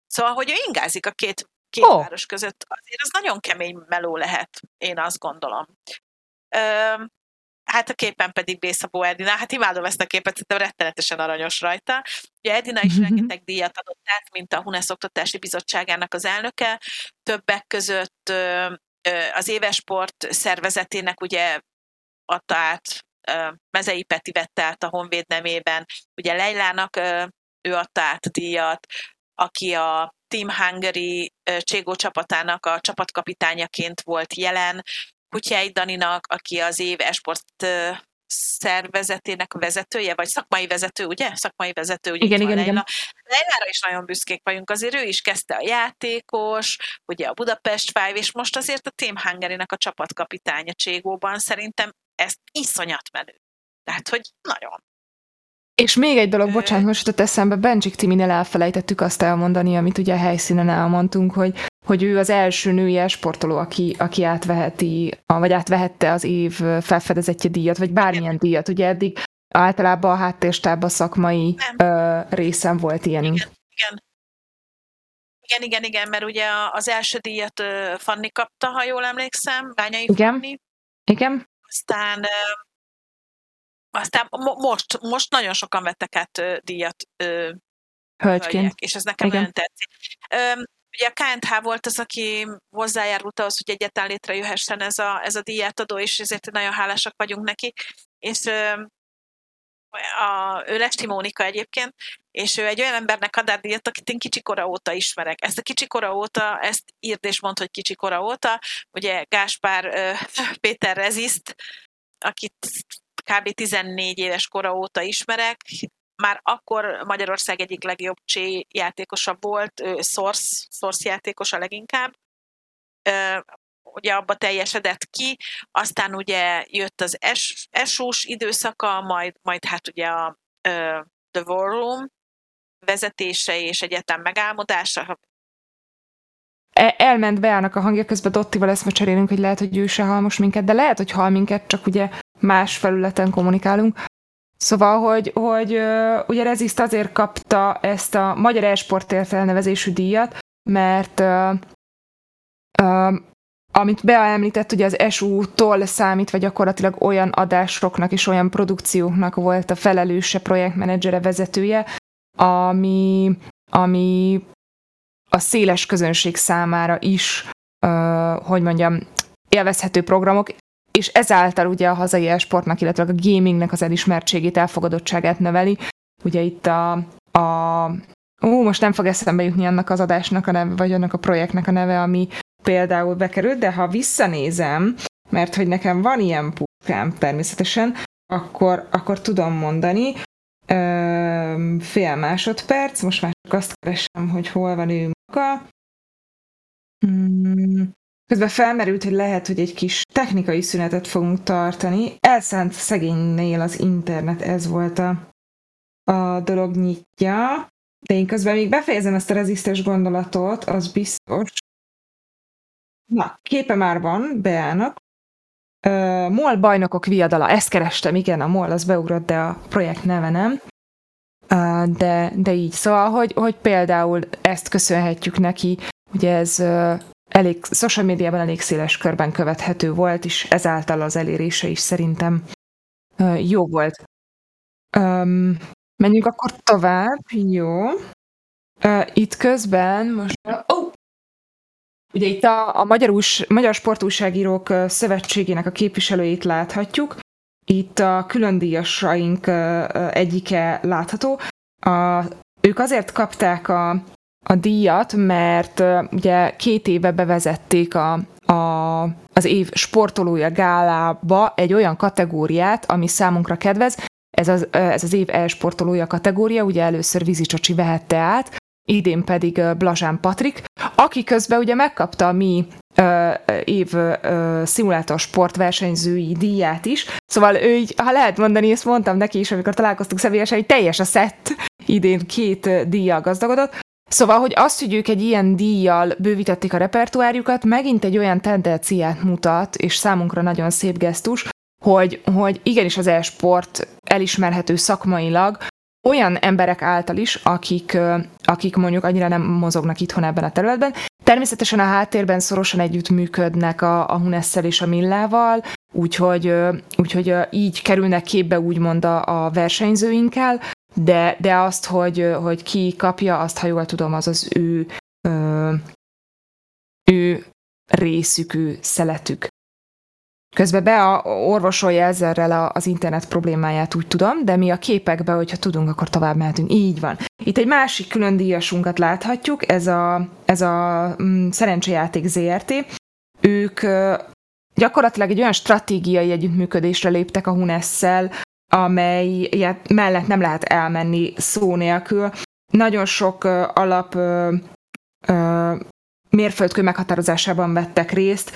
Szóval, hogy ő ingázik a két, két oh. város között, azért az nagyon kemény meló lehet, én azt gondolom. Öm, hát a képen pedig Bészabó Edina, hát imádom ezt a képet, szerintem rettenetesen aranyos rajta. Ugye Edina is rengeteg díjat adott át, mint a HUNESZ Oktatási Bizottságának az elnöke, többek között az évesport szervezetének ugye adta át, Mezei Peti vette át a Honvéd nemében, ugye Leilának ő adta át a díjat, aki a Team Hungary Cségó csapatának a csapatkapitányaként volt jelen, Kutyái Daninak, aki az év esport szervezetének a vezetője, vagy szakmai vezető, ugye? Szakmai vezető, ugye Igen, igen, igen. Leila. Leilára is nagyon büszkék vagyunk, azért ő is kezdte a játékos, ugye a Budapest Five, és most azért a Team Hungary-nek a csapatkapitánya Cségóban szerintem ez iszonyat menő. Tehát, hogy nagyon. És még egy dolog, bocsánat, most jutott eszembe, Bencsik Timinél elfelejtettük azt elmondani, amit ugye a helyszínen elmondtunk, hogy, hogy ő az első női sportoló, aki, aki átveheti, vagy átvehette az év felfedezetje díjat, vagy bármilyen díjat. Ugye eddig általában a háttérstáb szakmai ö, részen volt ilyen. Igen. Igen. Igen, igen, igen, mert ugye az első díjat Fanni kapta, ha jól emlékszem, Bányai Igen. Fanni, Igen? Aztán aztán mo- most, most nagyon sokan vettek át díjat Hölgyként. hölgyek, és ez nekem Igen. nagyon tetszik. Ugye a KNH volt az, aki hozzájárult ahhoz, hogy egyáltalán létrejöhessen ez a, ez a díjátadó, és ezért nagyon hálásak vagyunk neki. És a, ő Lesti Mónika egyébként, és ő egy olyan embernek ad át díjat, akit én kicsikora óta ismerek. Ezt a kicsikora óta, ezt írd és mondd, hogy kicsikora óta, ugye Gáspár Péter Reziszt, akit kb. 14 éves kora óta ismerek, már akkor Magyarország egyik legjobb csé játékosa volt, ő Source, Source játékosa leginkább. Ugye abba teljesedett ki, aztán ugye jött az es, esós időszaka, majd, majd hát ugye a ö, The War Room vezetése és egyetem megálmodása. E- elment Beának a hangja, közben Dottival ezt cserélünk, hogy lehet, hogy ő se hall most minket, de lehet, hogy hall minket, csak ugye más felületen kommunikálunk. Szóval, hogy, hogy ugye Reziszt azért kapta ezt a Magyar Esportért elnevezésű díjat, mert ö, ö, amit Bea említett, ugye az SU-tól számítva gyakorlatilag olyan adásoknak és olyan produkcióknak volt a felelőse, projektmenedzsere, vezetője, ami, ami a széles közönség számára is, uh, hogy mondjam, élvezhető programok, és ezáltal ugye a hazai esportnak, illetve a gamingnek az elismertségét, elfogadottságát növeli. Ugye itt a, a Ó, most nem fog eszembe jutni annak az adásnak a neve, vagy annak a projektnek a neve, ami például bekerült, de ha visszanézem, mert hogy nekem van ilyen puskám természetesen, akkor, akkor tudom mondani, Ö, fél másodperc, most már csak azt keresem, hogy hol van ő maga. Mm, Közben felmerült, hogy lehet, hogy egy kis technikai szünetet fogunk tartani. Elszánt szegénynél az internet, ez volt a, a dolog nyitja. De én közben még befejezem ezt a rezisztes gondolatot, az biztos. Na, képe már van, beállnak. Uh, MOL bajnokok viadala, ezt kerestem, igen, a MOL az beugrott, de a projekt neve nem. De, de így, szóval, hogy, hogy például ezt köszönhetjük neki, ugye ez uh, elég, social médiában elég széles körben követhető volt, és ezáltal az elérése is szerintem jó volt. Um, menjünk akkor tovább, jó. Uh, itt közben most... Oh! Ugye itt a, a Magyar, Ús, Magyar Sportújságírók Szövetségének a képviselőjét láthatjuk. Itt a különdíjasaink ö, ö, egyike látható. A, ők azért kapták a, a díjat, mert ugye két éve bevezették a, a, az év sportolója gálába egy olyan kategóriát, ami számunkra kedvez. Ez az, ez az év e-sportolója kategória, ugye először Vizicsocsi vehette át, idén pedig Blazsán Patrik, aki közben ugye megkapta a mi ö, év ö, szimulátor sportversenyzői díját is. Szóval ő így, ha lehet mondani, ezt mondtam neki is, amikor találkoztunk személyesen, hogy teljes a szett idén két díjjal gazdagodott. Szóval, hogy azt, hogy ők egy ilyen díjjal bővítették a repertoárjukat, megint egy olyan tendenciát mutat, és számunkra nagyon szép gesztus, hogy, hogy igenis az e-sport elismerhető szakmailag, olyan emberek által is, akik, akik mondjuk annyira nem mozognak itthon ebben a területben. Természetesen a háttérben szorosan együttműködnek a, a Hunesszel és a Millával, úgyhogy, úgyhogy így kerülnek képbe úgymond a, a versenyzőinkkel, de, de azt, hogy, hogy ki kapja, azt, ha jól tudom, az az ő, ő részük, ő szeletük. Közben be a orvosolja ezerrel a- az internet problémáját, úgy tudom, de mi a képekbe, hogyha tudunk, akkor tovább mehetünk. Így van. Itt egy másik külön díjasunkat láthatjuk, ez a, ez a mm, Szerencsejáték ZRT. Ők gyakorlatilag egy olyan stratégiai együttműködésre léptek a Hunesszel, amely mellett nem lehet elmenni szó nélkül. Nagyon sok alap mérföldkő meghatározásában vettek részt,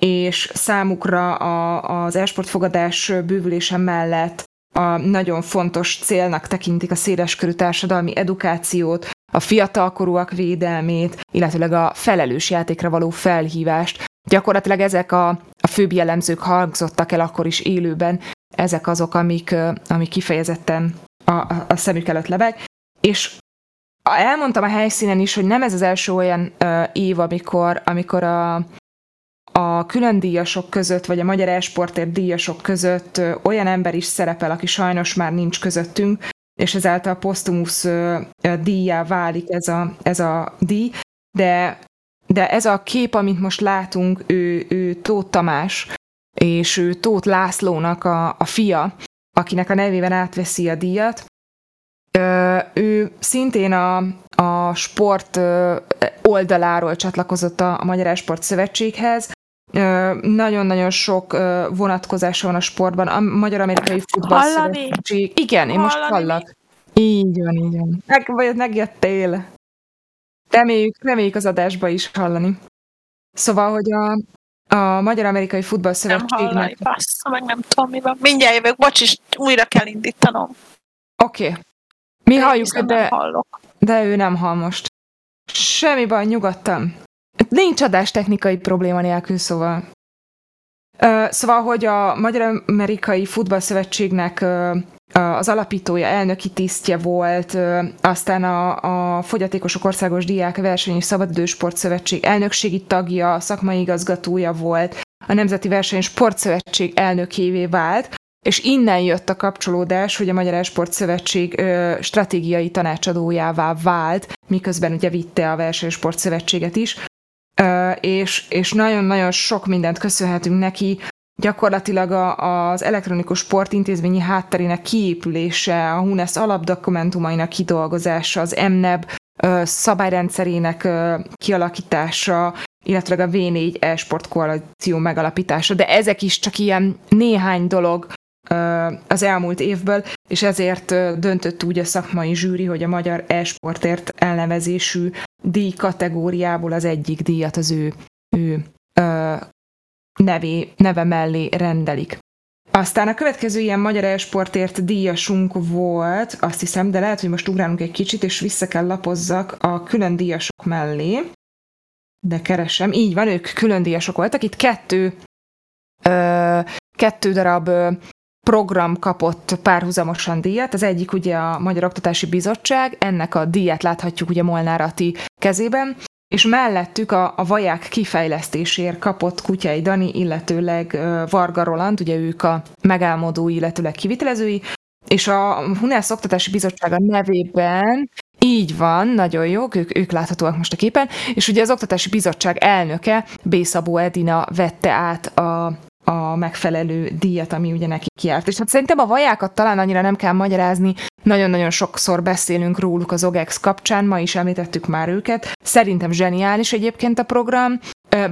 és számukra a, az esportfogadás bővülése mellett a nagyon fontos célnak tekintik a széleskörű társadalmi edukációt, a fiatalkorúak védelmét, illetőleg a felelős játékra való felhívást. Gyakorlatilag ezek a, a főbb jellemzők hangzottak el akkor is élőben, ezek azok, amik, amik kifejezetten a, a, a szemük előtt lebeg. És elmondtam a helyszínen is, hogy nem ez az első olyan uh, év, amikor, amikor a, a külön díjasok között, vagy a magyar esportért díjasok között olyan ember is szerepel, aki sajnos már nincs közöttünk, és ezáltal posztumusz díjá válik ez a, ez a díj, de, de ez a kép, amit most látunk, ő, ő Tóth Tamás, és ő Tóth Lászlónak a, a fia, akinek a nevében átveszi a díjat, ő szintén a, a sport oldaláról csatlakozott a, a Magyar Sport Szövetséghez. Nagyon-nagyon sok vonatkozása van a sportban. A Magyar Amerikai Futball Szövetség. Igen, én most hallak. Így van, így van. Meg, vagy megjöttél. Reméljük, reméljük az adásba is hallani. Szóval, hogy a, a Magyar Amerikai Futball Szövetségnek... Nem hallani, bassza, meg nem tudom mi van. Mindjárt jövök, bocs, is újra kell indítanom. Oké. Okay. Mi Én halljuk, de, de ő nem hall most. Semmi baj, nyugodtan. Nincs adás technikai probléma nélkül, szóval. Szóval, hogy a Magyar Amerikai Futballszövetségnek az alapítója, elnöki tisztje volt, uh, aztán a, a Fogyatékosok Országos Diák Verseny és Szabadidős elnökségi tagja, szakmai igazgatója volt, a Nemzeti Verseny Sportszövetség elnökévé vált, és innen jött a kapcsolódás, hogy a Magyar Szövetség ö, stratégiai tanácsadójává vált, miközben ugye vitte a Versenysport Szövetséget is, ö, és, és nagyon-nagyon sok mindent köszönhetünk neki, gyakorlatilag a, az elektronikus sportintézményi hátterének kiépülése, a HUNESZ alapdokumentumainak kidolgozása, az MNEB szabályrendszerének kialakítása, illetve a V4 e-sport koalíció megalapítása, de ezek is csak ilyen néhány dolog, az elmúlt évből, és ezért döntött úgy a szakmai zsűri, hogy a magyar e-sportért elnevezésű díj kategóriából az egyik díjat az ő, ő ö, nevé, neve mellé rendelik. Aztán a következő ilyen magyar e-sportért díjasunk volt, azt hiszem, de lehet, hogy most ugrálunk egy kicsit, és vissza kell lapozzak a külön díjasok mellé. De keresem. Így van, ők külön díjasok voltak. Itt kettő, ö, kettő darab ö, program kapott párhuzamosan díjat. Az egyik ugye a Magyar Oktatási Bizottság, ennek a díját láthatjuk ugye Molnár Ati kezében, és mellettük a, a vaják kifejlesztésért kapott Kutyai Dani, illetőleg Varga Roland, ugye ők a megálmodói, illetőleg kivitelezői, és a Hunász Oktatási Bizottsága nevében így van, nagyon jó, ők, ők láthatóak most a képen, és ugye az Oktatási Bizottság elnöke, Bészabó Edina vette át a a megfelelő díjat, ami ugye neki kiárt. És hát szerintem a vajákat talán annyira nem kell magyarázni, nagyon-nagyon sokszor beszélünk róluk az OGEX kapcsán, ma is említettük már őket. Szerintem zseniális egyébként a program,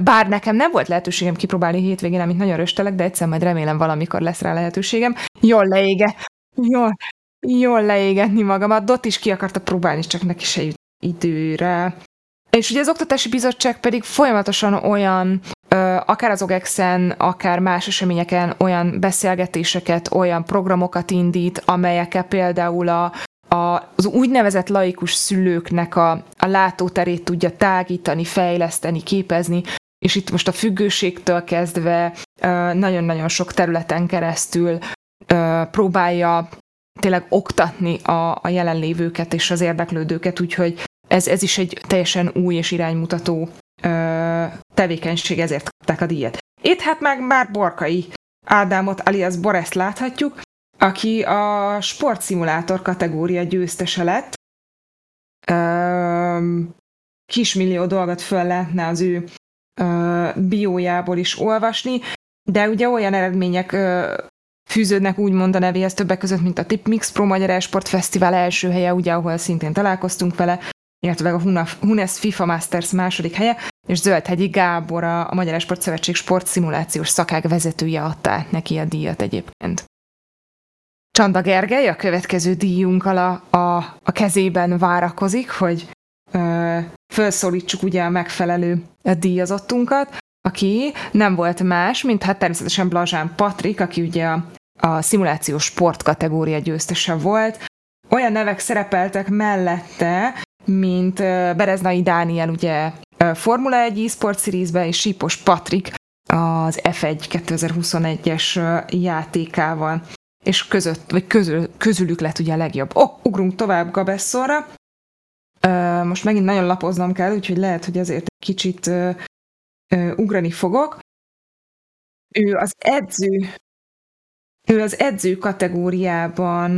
bár nekem nem volt lehetőségem kipróbálni hétvégén, amit nagyon röstelek, de egyszer majd remélem valamikor lesz rá lehetőségem. Jól leége, jól, jól leégetni magamat. Dot is ki akarta próbálni, csak neki se jut időre. És ugye az Oktatási Bizottság pedig folyamatosan olyan, akár az OGEX-en, akár más eseményeken olyan beszélgetéseket, olyan programokat indít, amelyekkel például a, a, az úgynevezett laikus szülőknek a, a látóterét tudja tágítani, fejleszteni, képezni, és itt most a függőségtől kezdve nagyon-nagyon sok területen keresztül próbálja tényleg oktatni a, a jelenlévőket és az érdeklődőket, úgyhogy ez, ez is egy teljesen új és iránymutató tevékenység, ezért kapták a díjat. Itt hát meg már Borkai Ádámot alias Boreszt láthatjuk, aki a sportszimulátor kategória győztese lett. Ö, kismillió dolgot föl lehetne az ő ö, biójából is olvasni, de ugye olyan eredmények ö, fűződnek úgymond a nevéhez többek között, mint a Tipmix Pro Magyar Esport Fesztivál első helye, ugye, ahol szintén találkoztunk vele, illetve a Hunes FIFA Masters második helye. és Zöldhegyi Gábor, a, Magyar Sportszövetség sportszimulációs szakák vezetője adta neki a díjat egyébként. Csanda Gergely a következő díjunkkal a, a, a kezében várakozik, hogy ö, felszólítsuk ugye a megfelelő díjazottunkat, aki nem volt más, mint hát természetesen Blazsán Patrik, aki ugye a, a szimulációs sport kategória győztese volt. Olyan nevek szerepeltek mellette, mint Bereznai Dániel ugye Formula 1 e-sport series és Sípos Patrik az F1 2021-es játékával és között, vagy közül, közülük lett ugye a legjobb. Oh, ugrunk tovább Gabesszorra. Uh, most megint nagyon lapoznom kell, úgyhogy lehet, hogy azért egy kicsit ugrani fogok. Ő az edző, ő az edző kategóriában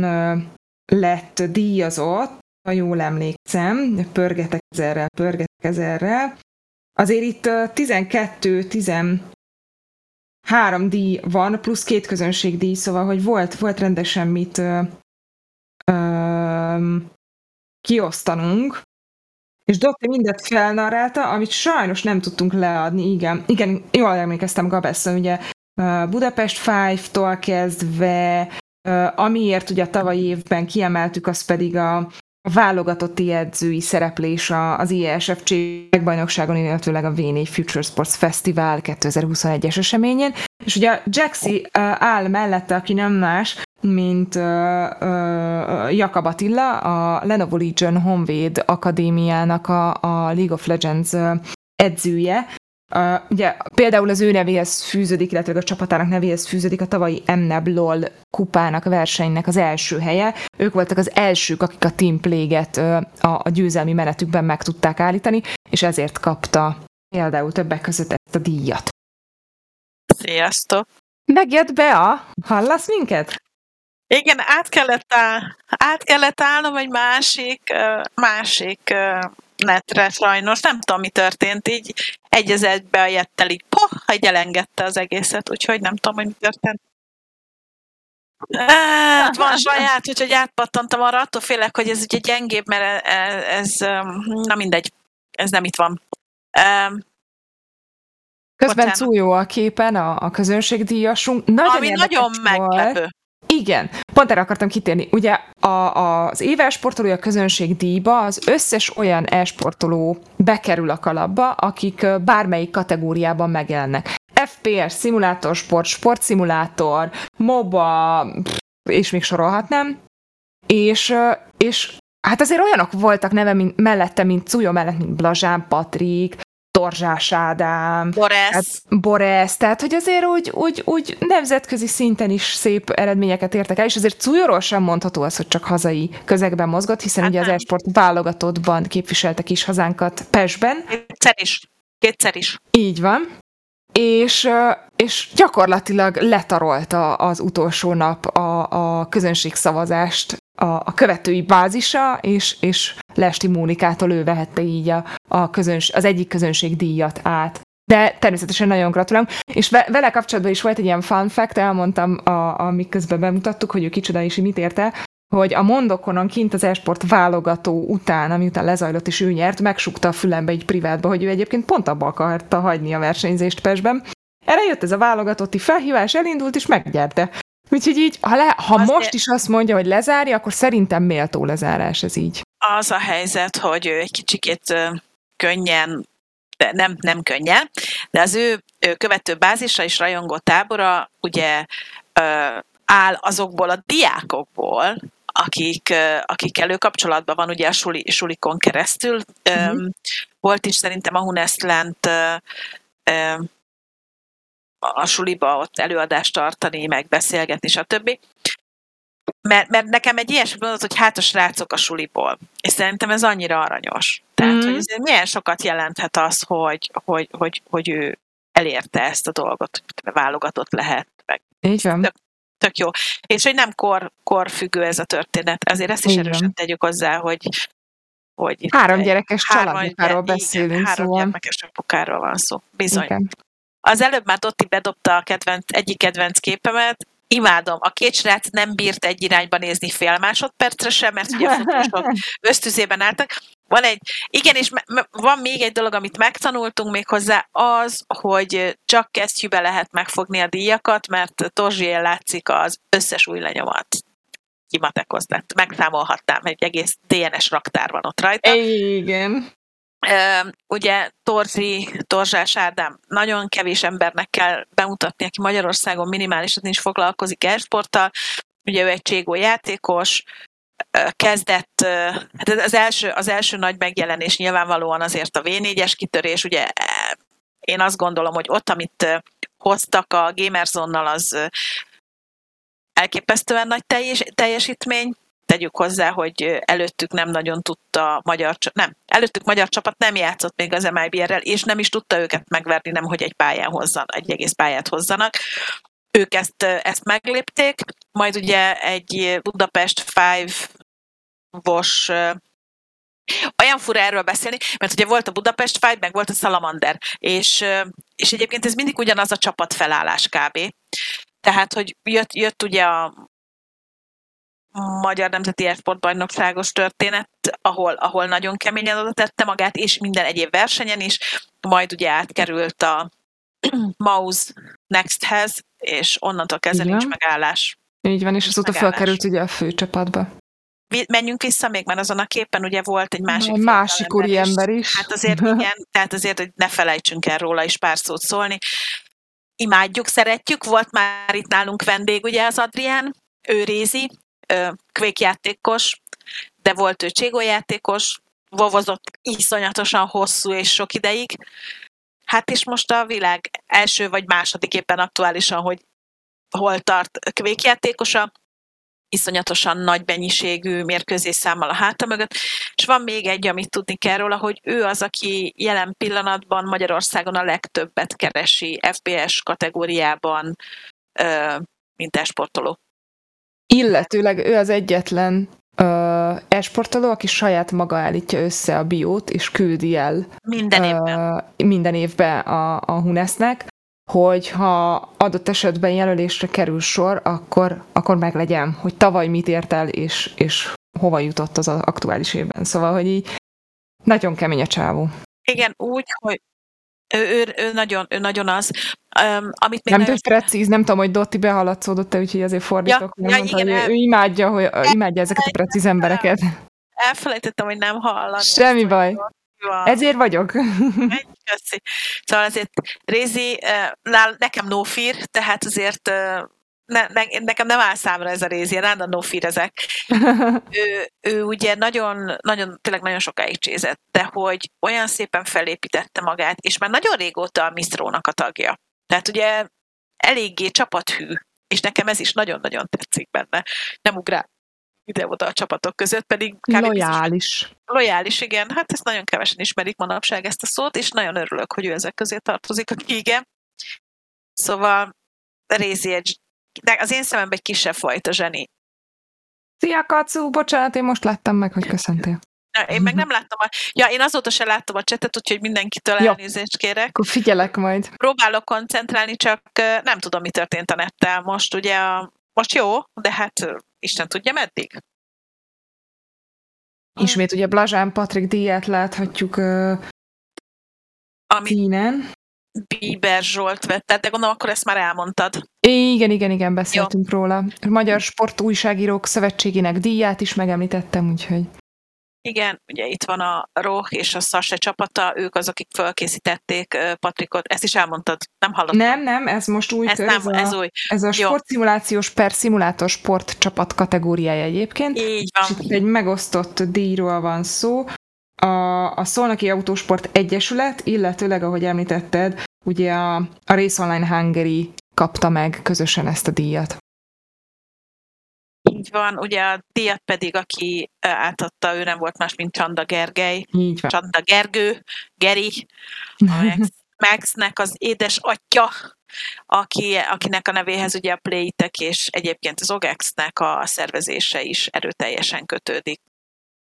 lett díjazott, ha jól emlékszem, pörgetek ezerrel, pörgetek ezerrel. Azért itt 12-13 díj van, plusz két közönségdíj, szóval, hogy volt, volt rendesen mit ö, ö, kiosztanunk, és Dotti mindet felnarálta, amit sajnos nem tudtunk leadni, igen. Igen, jól emlékeztem Gabessa, ugye Budapest Five-tól kezdve, amiért ugye a tavalyi évben kiemeltük, az pedig a a válogatotti edzői szereplés az IESFC megbajnokságon, illetőleg a V4 Future Sports Festival 2021-es eseményén. És ugye a Jaxi áll mellette, aki nem más, mint uh, uh, Jakab Attila, a Lenovo Legion Honvéd Akadémiának a, a League of Legends edzője, Uh, ugye például az ő nevéhez fűződik, illetve a csapatának nevéhez fűződik a tavalyi MNEB LOL kupának, versenynek az első helye. Ők voltak az elsők, akik a Team Plague-et uh, a, a győzelmi menetükben meg tudták állítani, és ezért kapta például többek között ezt a díjat. Sziasztok! Megjött Bea! Hallasz minket? Igen, át kellett, áll, át kellett állnom egy másik, másik netre sajnos. Nem tudom, mi történt, így egy az egybe a jettel így poh, hogy elengedte az egészet, úgyhogy nem tudom, hogy mi történt. Hát van saját, úgyhogy átpattantam arra, attól félek, hogy ez ugye gyengébb, mert ez, ez na mindegy, ez nem itt van. Közben Cújó a képen, a, a közönségdíjasunk. Nagyon Ami nagyon meglepő. Volt. Igen, pont erre akartam kitérni. Ugye a, a, az éves sportolója közönség díjba az összes olyan e-sportoló bekerül a kalapba, akik bármelyik kategóriában megjelennek. FPS, szimulátor, sport, sportszimulátor, MOBA, és még sorolhatnám. És, és hát azért olyanok voltak neve mint, mellette, mint Cujo mellett, mint Blazsán Patrik, Torzsás Ádám, Boresz. Hát Boresz, tehát hogy azért úgy, úgy, úgy nemzetközi szinten is szép eredményeket értek el, és azért Cújóról sem mondható az, hogy csak hazai közegben mozgott, hiszen hát ugye az esport válogatottban képviseltek is hazánkat Pesben. Kétszer is. Kétszer is. Így van. És, és gyakorlatilag letarolta az utolsó nap a, a közönségszavazást a, a követői bázisa, és, és Lesti Mónikától ő vehette így a, a közöns, az egyik közönség díjat át. De természetesen nagyon gratulálunk. És vele kapcsolatban is volt egy ilyen fun fact, elmondtam, a, amik közben bemutattuk, hogy ő kicsoda is mit érte, hogy a mondokonon kint az esport válogató után, ami után lezajlott és ő nyert, megsukta a fülembe egy privátba, hogy ő egyébként pont abba akarta hagyni a versenyzést Pesben. Erre jött ez a válogatotti felhívás, elindult és megnyerte. Úgyhogy így, ha, le, ha Azért... most is azt mondja, hogy lezárja, akkor szerintem méltó lezárás ez így. Az a helyzet, hogy ő egy kicsikét könnyen, de nem, nem könnyen, de az ő, ő követő bázisra és rajongó tábora ugye áll azokból a diákokból, akik, akik előkapcsolatban van ugye a suli, sulikon keresztül. Mm-hmm. Volt is szerintem a Hunestlant a suliba ott előadást tartani, meg beszélgetni, stb. Mert, mert nekem egy ilyesmi mondott, hogy hát a srácok a suliból. És szerintem ez annyira aranyos. Tehát, mm. hogy ez milyen sokat jelenthet az, hogy, hogy, hogy, hogy ő elérte ezt a dolgot, hogy válogatott lehet. Meg. Így van. Tök, tök jó. És hogy nem kor, korfüggő ez a történet. Azért ezt is erősen tegyük hozzá, hogy hogy három gyerekes családjáról beszélünk, igen, három szóval. gyermekes apukáról van szó. Bizony. Igen. Az előbb már Dotti bedobta a kedvenc, egyik kedvenc képemet, imádom. A két srác nem bírt egy irányba nézni fél másodpercre sem, mert ugye a fotósok ösztüzében álltak. van egy, igen, és van még egy dolog, amit megtanultunk még hozzá, az, hogy csak kesztyűbe lehet megfogni a díjakat, mert Torzsién látszik az összes új lenyomat kimatekoztat. Megszámolhatnám, egy egész DNS raktár van ott rajta. Igen. Ugye Torzi, Torzsás Ádám nagyon kevés embernek kell bemutatni, aki Magyarországon minimálisan is foglalkozik e-sporttal. Ugye ő egy cségó játékos, kezdett, hát az első, az első nagy megjelenés nyilvánvalóan azért a V4-es kitörés, ugye e, én azt gondolom, hogy ott, amit hoztak a Gamerzonnal, az elképesztően nagy teljes, teljesítmény, tegyük hozzá, hogy előttük nem nagyon tudta magyar, nem, előttük magyar csapat nem játszott még az MIBR-rel, és nem is tudta őket megverni, nem hogy egy pályán hozzanak, egy egész pályát hozzanak. Ők ezt, ezt meglépték, majd ugye egy Budapest 5 vos olyan fura erről beszélni, mert ugye volt a Budapest Fight, meg volt a Salamander, és, és egyébként ez mindig ugyanaz a csapat felállás kb. Tehát, hogy jött, jött ugye a Magyar Nemzeti Esportbajnokságos történet, ahol, ahol nagyon keményen oda tette magát, és minden egyéb versenyen is, majd ugye átkerült a Mouse Nexthez, és onnantól kezdve nincs megállás. Így van, és azóta felkerült ugye a főcsapatba. Menjünk vissza még, mert azon a képen ugye volt egy másik másik úri is. ember is. Hát azért igen, tehát azért, hogy ne felejtsünk el róla is pár szót szólni. Imádjuk, szeretjük, volt már itt nálunk vendég, ugye az Adrián, ő Rézi, Quake játékos, de volt ő Cségó játékos, vovozott iszonyatosan hosszú és sok ideig. Hát és most a világ első vagy második éppen aktuálisan, hogy hol tart Quake játékosa, iszonyatosan nagy mennyiségű mérkőzés számmal a háta mögött, és van még egy, amit tudni kell róla, hogy ő az, aki jelen pillanatban Magyarországon a legtöbbet keresi FBS kategóriában, mint esportoló. Illetőleg ő az egyetlen ö, esportoló, aki saját maga állítja össze a biót, és küldi el Minden évben. ö, minden évben a, a Hunesznek, hogy ha adott esetben jelölésre kerül sor, akkor, akkor meglegyen, hogy tavaly mit ért el, és, és hova jutott az az aktuális évben. Szóval, hogy így nagyon kemény a csávó. Igen, úgy, hogy ő, ő, ő, nagyon, ő nagyon az. Um, amit még Nem nagyon precíz, nem tudom, hogy Dotti behaladszódott-e, úgyhogy azért fordítok. Ja, ja, mondta, igen, hogy el- ő, ő imádja, hogy imádja ezeket a precíz embereket. elfelejtettem, hogy nem hallani. Semmi baj. van. Ezért vagyok. Köszi. Szóval azért Rézi, nekem no fear, tehát azért ne, ne, nekem nem áll számra ez a Rézi, én állandóan no fear ezek. Ő, ő ugye nagyon, nagyon, tényleg nagyon sokáig csézett, de hogy olyan szépen felépítette magát, és már nagyon régóta a Mistrónak a tagja. Tehát ugye eléggé csapathű, és nekem ez is nagyon-nagyon tetszik benne. Nem ugrál ide-oda a csapatok között, pedig kb. biztos, Lojális. Lojális, igen. Hát ezt nagyon kevesen ismerik manapság ezt a szót, és nagyon örülök, hogy ő ezek közé tartozik, aki igen. Szóval Rézi egy, de az én szememben egy kisebb fajta zseni. Szia, Kacu! Bocsánat, én most láttam meg, hogy köszöntél. Na, Én meg nem láttam a... Ja, én azóta se láttam a csetet, úgyhogy mindenkitől Ja. elnézést kérek. Akkor figyelek majd. Próbálok koncentrálni, csak nem tudom, mi történt a nettel most. Ugye a... most jó, de hát Isten tudja meddig. Ismét ugye Blazsán Patrik díját láthatjuk uh, Amit színen. Bieber Zsolt vett, tehát de gondolom, akkor ezt már elmondtad. Igen, igen, igen, beszéltünk Jó. róla. A Magyar Sportújságírók Szövetségének díját is megemlítettem, úgyhogy Igen, ugye itt van a Roh és a Sase csapata, ők az, akik fölkészítették Patrikot. Ezt is elmondtad, nem hallottam. nem, nem, ez most új ez kör, nem, ez, ez a, új. ez a sportszimulációs per szimulátor sport csapat kategóriája egyébként. Így És van. itt egy megosztott díjról van szó. A, a Szolnoki Autósport Egyesület, illetőleg, ahogy említetted, ugye a, a Race Online Hungary kapta meg közösen ezt a díjat. Így van, ugye a díjat pedig, aki átadta, ő nem volt más, mint Csanda Gergely. Így van. Csanda Gergő, Geri, a Max, Maxnek az édes atya, aki, akinek a nevéhez ugye a Playtek és egyébként az OGEX-nek a szervezése is erőteljesen kötődik.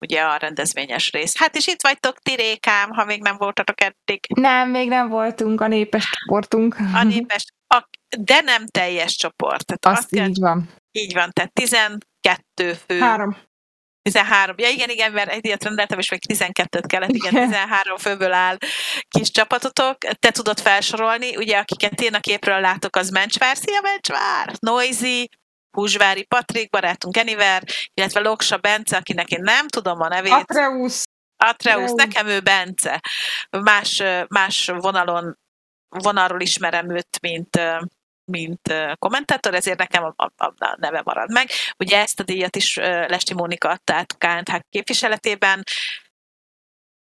Ugye a rendezvényes rész. Hát és itt vagytok ti Rékám, ha még nem voltatok eddig. Nem, még nem voltunk a népes csoportunk. A népes, a, de nem teljes csoport. Tehát Azt azt kell, így van. így van, tehát 12 fő Három. 13. Ja igen, igen, mert egy ilyet rendeltem, és még 12-t kellett, igen, 13 főből áll kis csapatotok. Te tudod felsorolni, ugye akiket én a képről látok, az Mencsvár, szia Mencsvár! Noisy, Húsvári Patrik, barátunk Eniver, illetve Loksa Bence, akinek én nem tudom a nevét. Atreus. Atreus, nekem ő Bence. Más, más vonalon, vonalról ismerem őt, mint, mint kommentátor, ezért nekem a, a, a neve marad meg. Ugye ezt a díjat is Lesti Mónika adta át KNH képviseletében,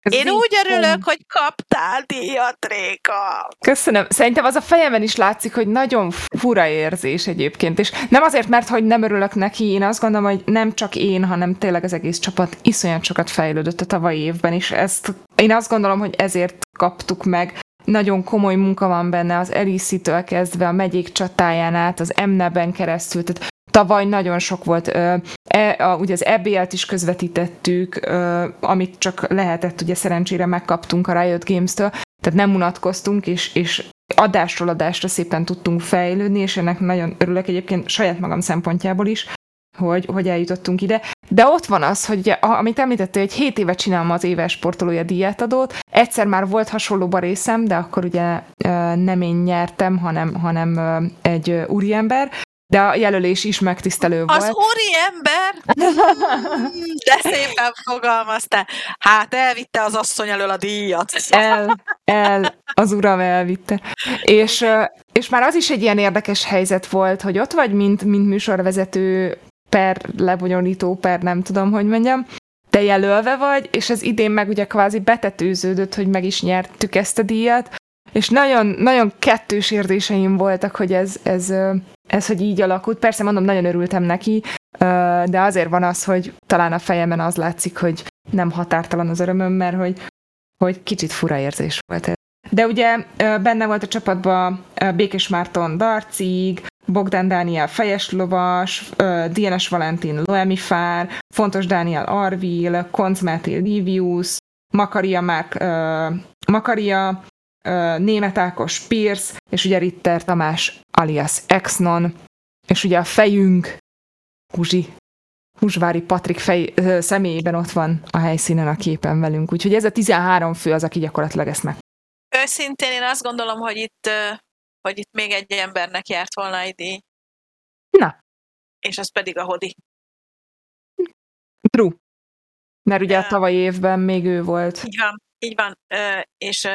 ez Én úgy örülök, hogy kaptál díjat, Réka. Köszönöm. Szerintem az a fejemben is látszik, hogy nagyon fura érzés egyébként. És nem azért, mert hogy nem örülök neki, én azt gondolom, hogy nem csak én, hanem tényleg az egész csapat iszonyat sokat fejlődött a tavalyi évben, és ezt én azt gondolom, hogy ezért kaptuk meg. Nagyon komoly munka van benne az Eliszi-től kezdve a megyék csatáján át, az Emneben keresztül, tehát tavaly nagyon sok volt. E, a, ugye az EBL-t is közvetítettük, amit csak lehetett, ugye szerencsére megkaptunk a Riot Games-től, tehát nem unatkoztunk, és, és adásról adásra szépen tudtunk fejlődni, és ennek nagyon örülök egyébként saját magam szempontjából is, hogy, hogy eljutottunk ide. De ott van az, hogy ugye, amit említettél, hogy 7 éve csinálom az éves sportolója díjátadót, egyszer már volt hasonlóba részem, de akkor ugye nem én nyertem, hanem, hanem egy úriember, de a jelölés is megtisztelő volt. Az ember! De szépen fogalmazta. Hát elvitte az asszony elől a díjat. El, el, az uram elvitte. És, és már az is egy ilyen érdekes helyzet volt, hogy ott vagy, mint, mint műsorvezető per lebonyolító, per nem tudom, hogy mondjam, te jelölve vagy, és ez idén meg ugye kvázi betetőződött, hogy meg is nyertük ezt a díjat, és nagyon, nagyon kettős érzéseim voltak, hogy ez, ez, ez, hogy így alakult. Persze mondom, nagyon örültem neki, de azért van az, hogy talán a fejemen az látszik, hogy nem határtalan az örömöm, mert hogy, hogy kicsit fura érzés volt ez. De ugye benne volt a csapatban Békés Márton Darcig, Bogdan Dániel Fejes Lovas, DNS Valentin Loemi Fár, Fontos Dániel Arvil, Konc Máté Livius, Makaria Márk, Makaria, Német Ákos Pierce, és ugye Ritter Tamás alias Exnon, és ugye a fejünk, Huzsi, Húsvári Patrik fej, személyében ott van a helyszínen a képen velünk. Úgyhogy ez a 13 fő az, aki gyakorlatilag ezt meg. Őszintén én azt gondolom, hogy itt, hogy itt még egy embernek járt volna idé. Na. És az pedig a Hodi. True. Mert ugye a tavalyi évben még ő volt. Így van, így van. És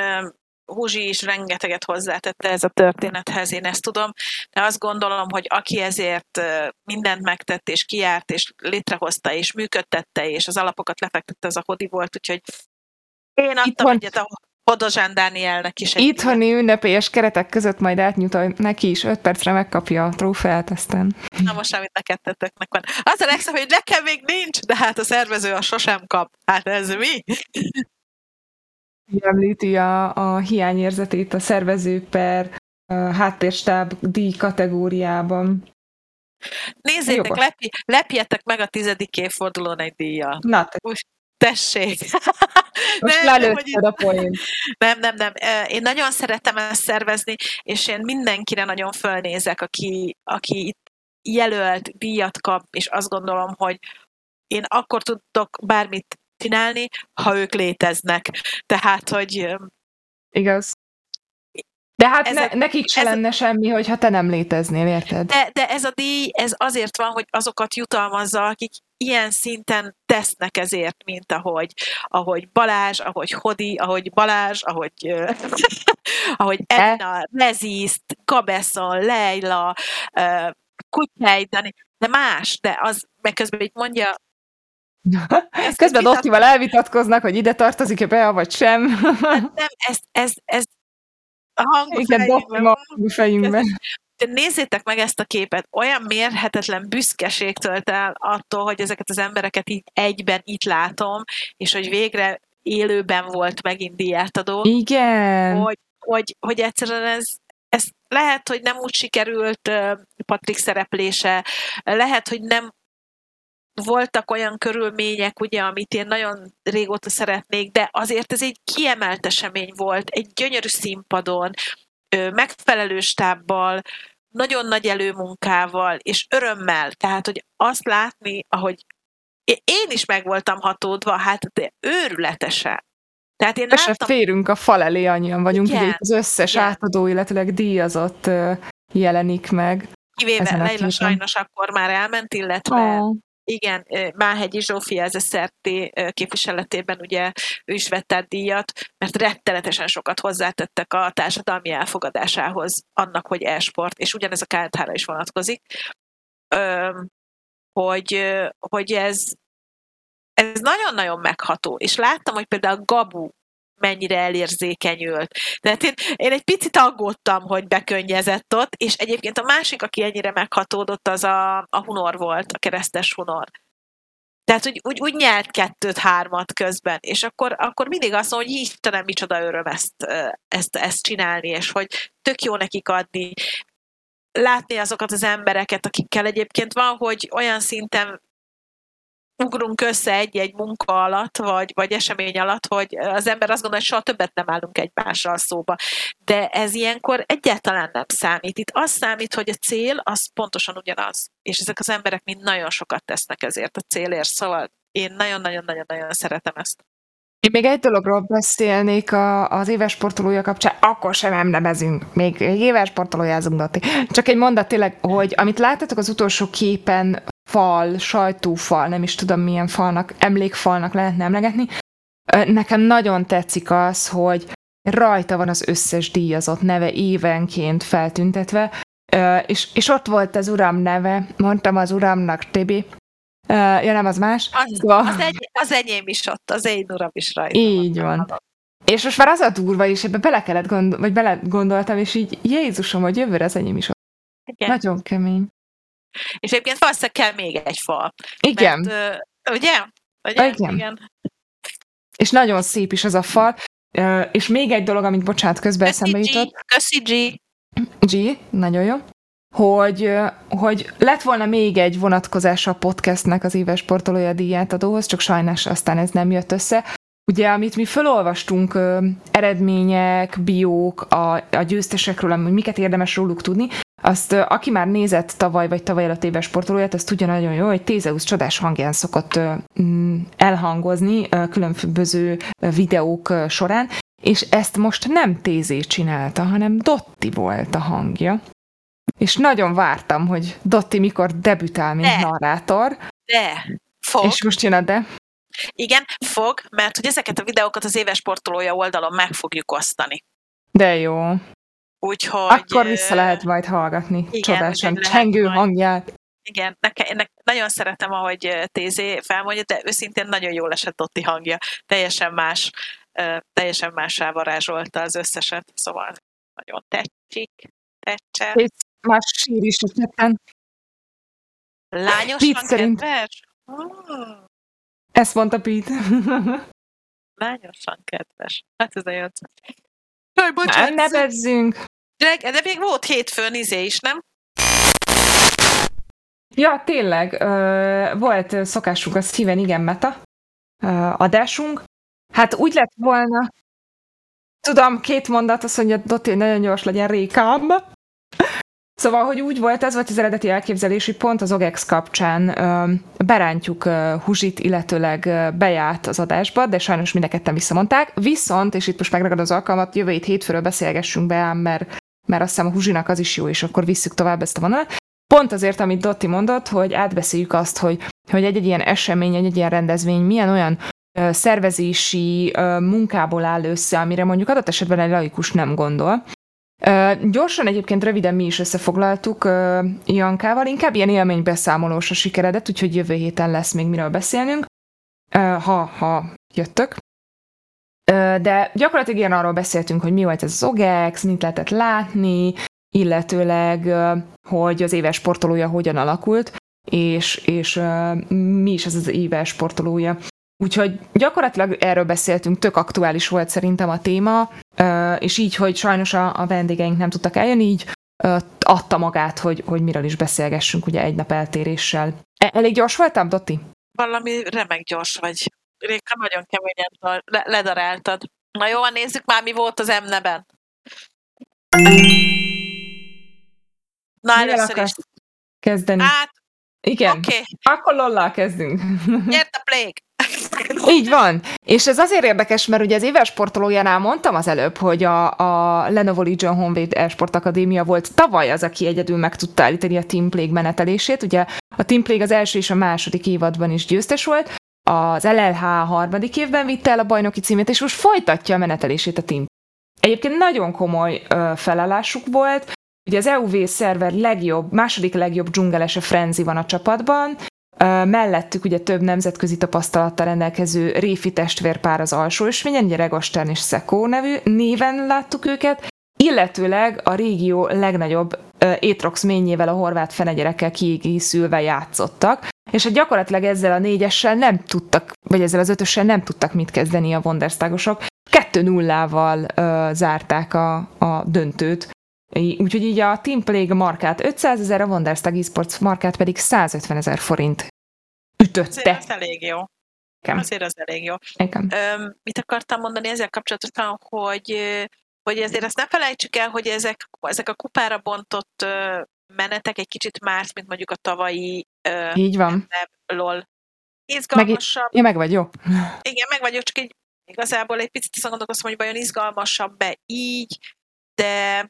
Húzsi is rengeteget hozzátette ez a történethez, én ezt tudom, de azt gondolom, hogy aki ezért mindent megtett, és kiárt, és létrehozta, és működtette, és az alapokat lefektette, az a Hodi volt, úgyhogy én adtam Itthon... egyet a Hodozsán Dánielnek is. Egy Itthoni ilyen. ünnepélyes keretek között majd átnyújt, neki is 5 percre megkapja a trófeát, aztán... Na most, amit neked tetteknek van. Az a legszebb, hogy nekem még nincs, de hát a szervező a sosem kap. Hát ez mi? Említi a, a hiányérzetét a szervező per a háttérstáb díj kategóriában. Nézzétek, lepi, lepjetek meg a tizedik évfordulón egy díjjal. Na, te. Most tessék. Most nem, lelőtted a poén. Nem, nem, nem. Én nagyon szeretem ezt szervezni, és én mindenkire nagyon fölnézek, aki, aki itt jelölt, díjat kap, és azt gondolom, hogy én akkor tudok bármit csinálni, ha ők léteznek. Tehát, hogy... Igaz. De hát ez ne, nekik se lenne a, semmi, hogyha te nem léteznél, érted? De, de ez a díj, ez azért van, hogy azokat jutalmazza, akik ilyen szinten tesznek ezért, mint ahogy, ahogy Balázs, ahogy Hodi, ahogy Balázs, ahogy, ahogy Edna, Reziszt, Kabeszon, Leila, Kutyáj, de más, de az meg közben így mondja, ezt Közben Dottival elvitatkoznak, hogy ide tartozik-e be, vagy sem. Hát nem, ez, ez, ez a hang Igen, a fejünkben. De nézzétek meg ezt a képet, olyan mérhetetlen büszkeség tölt el attól, hogy ezeket az embereket így egyben itt látom, és hogy végre élőben volt megint díjátadó. Igen. Hogy, hogy, hogy egyszerűen ez, ez lehet, hogy nem úgy sikerült Patrik szereplése, lehet, hogy nem voltak olyan körülmények, ugye, amit én nagyon régóta szeretnék, de azért ez egy kiemelt esemény volt, egy gyönyörű színpadon, megfelelő stábbal, nagyon nagy előmunkával, és örömmel. Tehát, hogy azt látni, ahogy én is meg voltam hatódva, hát de őrületesen. Tehát én láttam... férünk a fal elé, annyian vagyunk, igen, ugye az összes igen. átadó, illetőleg díjazott jelenik meg. Kivéve Leila sajnos akkor már elment, illetve oh. Igen, Máhegyi Zsófi ez a szerti képviseletében ugye ő is vette a díjat, mert rettenetesen sokat hozzátettek a társadalmi elfogadásához annak, hogy e-sport, és ugyanez a KNH-ra is vonatkozik, hogy, hogy ez, ez nagyon-nagyon megható. És láttam, hogy például Gabu mennyire elérzékenyült. Tehát én, én egy picit aggódtam, hogy bekönnyezett ott, és egyébként a másik, aki ennyire meghatódott, az a, a Hunor volt, a keresztes Hunor. Tehát, hogy úgy, úgy nyert kettőt-hármat közben, és akkor, akkor mindig azt mondom, hogy Istenem, micsoda öröm ezt, ezt, ezt csinálni, és hogy tök jó nekik adni, látni azokat az embereket, akikkel egyébként van, hogy olyan szinten ugrunk össze egy-egy munka alatt, vagy, vagy esemény alatt, hogy az ember azt gondolja, hogy soha többet nem állunk egymással szóba. De ez ilyenkor egyáltalán nem számít. Itt az számít, hogy a cél az pontosan ugyanaz. És ezek az emberek mind nagyon sokat tesznek ezért a célért. Szóval én nagyon-nagyon-nagyon-nagyon szeretem ezt. Én még egy dologról beszélnék a, az éves sportolója kapcsán, akkor sem emlemezünk, még, még éves sportolójázunk, Dati. Csak egy mondat tényleg, hogy amit láttatok az utolsó képen, fal, sajtófal, nem is tudom milyen falnak, emlékfalnak lehetne emlegetni, nekem nagyon tetszik az, hogy rajta van az összes díjazott neve évenként feltüntetve, és, és ott volt az uram neve, mondtam az uramnak, Tibi, ja, nem, az más. Az, szóval... az, egy, az enyém is ott, az én uram is rajta. Így van. van. És most már az a durva is, ebbe bele kellett gondol, vagy bele gondoltam, és így Jézusom, hogy jövőre az enyém is ott. Igen. Nagyon kemény. És egyébként valószínűleg kell még egy fal. Igen. Mert, uh, ugye? ugye? Igen. Igen. És nagyon szép is az a fal. Uh, és még egy dolog, amit bocsánat, közben Köszi eszembe jutott. Köszi G. G, nagyon jó hogy, hogy lett volna még egy vonatkozása a podcastnek az éves sportolója díját adóhoz, csak sajnos aztán ez nem jött össze. Ugye, amit mi felolvastunk, ö, eredmények, biók a, a győztesekről, hogy miket érdemes róluk tudni, azt aki már nézett tavaly vagy tavaly előtt éves sportolóját, azt tudja nagyon jó, hogy Tézeusz csodás hangján szokott mm, elhangozni különböző videók során, és ezt most nem Tézé csinálta, hanem Dotti volt a hangja. És nagyon vártam, hogy Dotti mikor debütál, mint de. narrátor. De. Fog. És most jön a de. Igen, fog, mert hogy ezeket a videókat az éves sportolója oldalon meg fogjuk osztani. De jó. Úgyhogy... Akkor vissza lehet majd hallgatni igen, csodásan csengő majd. hangját. Igen, nekem, nek, nagyon szeretem, ahogy Tézé felmondja, de őszintén nagyon jól esett Dotti hangja. Teljesen más, teljesen mássá varázsolta az összeset, szóval nagyon tetszik, tetszett. Már sír is a cseten. Lányosan szerint. kedves? Oh. Ezt mondta Pete. Lányosan kedves. Hát ez jó. Jaj, bocsánat. Ne nevezzünk. De, de még volt hétfőn izé is, nem? Ja, tényleg. Volt szokásunk a szíven igen meta adásunk. Hát úgy lett volna, tudom, két mondat, azt mondja, Dotti, nagyon gyors legyen rékám. Szóval, hogy úgy volt, ez volt az eredeti elképzelési pont az OGEX kapcsán. Berántjuk Huzsit, illetőleg bejárt az adásba, de sajnos mind a ketten visszamondták. Viszont, és itt most megragad az alkalmat, jövő hét hétfőről beszélgessünk be, mert, mert azt hiszem a Huzsinak az is jó, és akkor visszük tovább ezt a vonalat. Pont azért, amit Dotti mondott, hogy átbeszéljük azt, hogy, hogy egy-egy ilyen esemény, egy-egy ilyen rendezvény milyen olyan szervezési munkából áll össze, amire mondjuk adott esetben egy laikus nem gondol. Gyorsan egyébként röviden mi is összefoglaltuk Jankával, inkább ilyen élménybeszámolós a sikeredet, úgyhogy jövő héten lesz még miről beszélnünk, ha, ha jöttök. De gyakorlatilag ilyen arról beszéltünk, hogy mi volt ez az OGEX, mit lehetett látni, illetőleg, hogy az éves sportolója hogyan alakult, és, és mi is az az éves sportolója. Úgyhogy gyakorlatilag erről beszéltünk, tök aktuális volt szerintem a téma, és így, hogy sajnos a, a vendégeink nem tudtak eljönni, így adta magát, hogy, hogy miről is beszélgessünk ugye egy nap eltéréssel. E, elég gyors voltam, Dotti? Valami remek gyors vagy. Réka nagyon keményen le- ledaráltad. Na jó, nézzük már, mi volt az emneben. Na, először is. kezdeni? Hát, Igen. Oké, okay. Akkor lollal kezdünk. nyert a Plague! Így van. És ez azért érdekes, mert ugye az éves sportolójánál mondtam az előbb, hogy a, a Lenovo Legion Honvéd Esport Akadémia volt tavaly az, aki egyedül meg tudta állítani a Team Plague menetelését. Ugye a Team Plague az első és a második évadban is győztes volt, az LLH harmadik évben vitte el a bajnoki címét, és most folytatja a menetelését a Team. Egyébként nagyon komoly ö, felállásuk volt, Ugye az EUV szerver legjobb, második legjobb dzsungelese Frenzy van a csapatban, mellettük ugye több nemzetközi tapasztalattal rendelkező Réfi testvérpár az alsó ösvényen, ugye Regostern és Szekó nevű néven láttuk őket, illetőleg a régió legnagyobb Étrox ményével a horvát fenegyerekkel kiegészülve játszottak, és hát gyakorlatilag ezzel a négyessel nem tudtak, vagy ezzel az ötössel nem tudtak mit kezdeni a Wonderstagosok. 2-0-val zárták a, a döntőt Úgyhogy így a Team Plague markát 500 ezer, a Wonderstag Esports markát pedig 150 ezer forint ütötte. Azért az elég jó. Igen. Azért az elég jó. Igen. Öm, mit akartam mondani ezzel kapcsolatosan, hogy, hogy ezért azt ne felejtsük el, hogy ezek, ezek a kupára bontott menetek egy kicsit más, mint mondjuk a tavalyi Így van. LOL. Izgalmasabb. Meg, ja, meg vagy, jó. Igen, meg vagyok, csak egy igazából egy picit azon gondolkozom, hogy vajon izgalmasabb-e így, de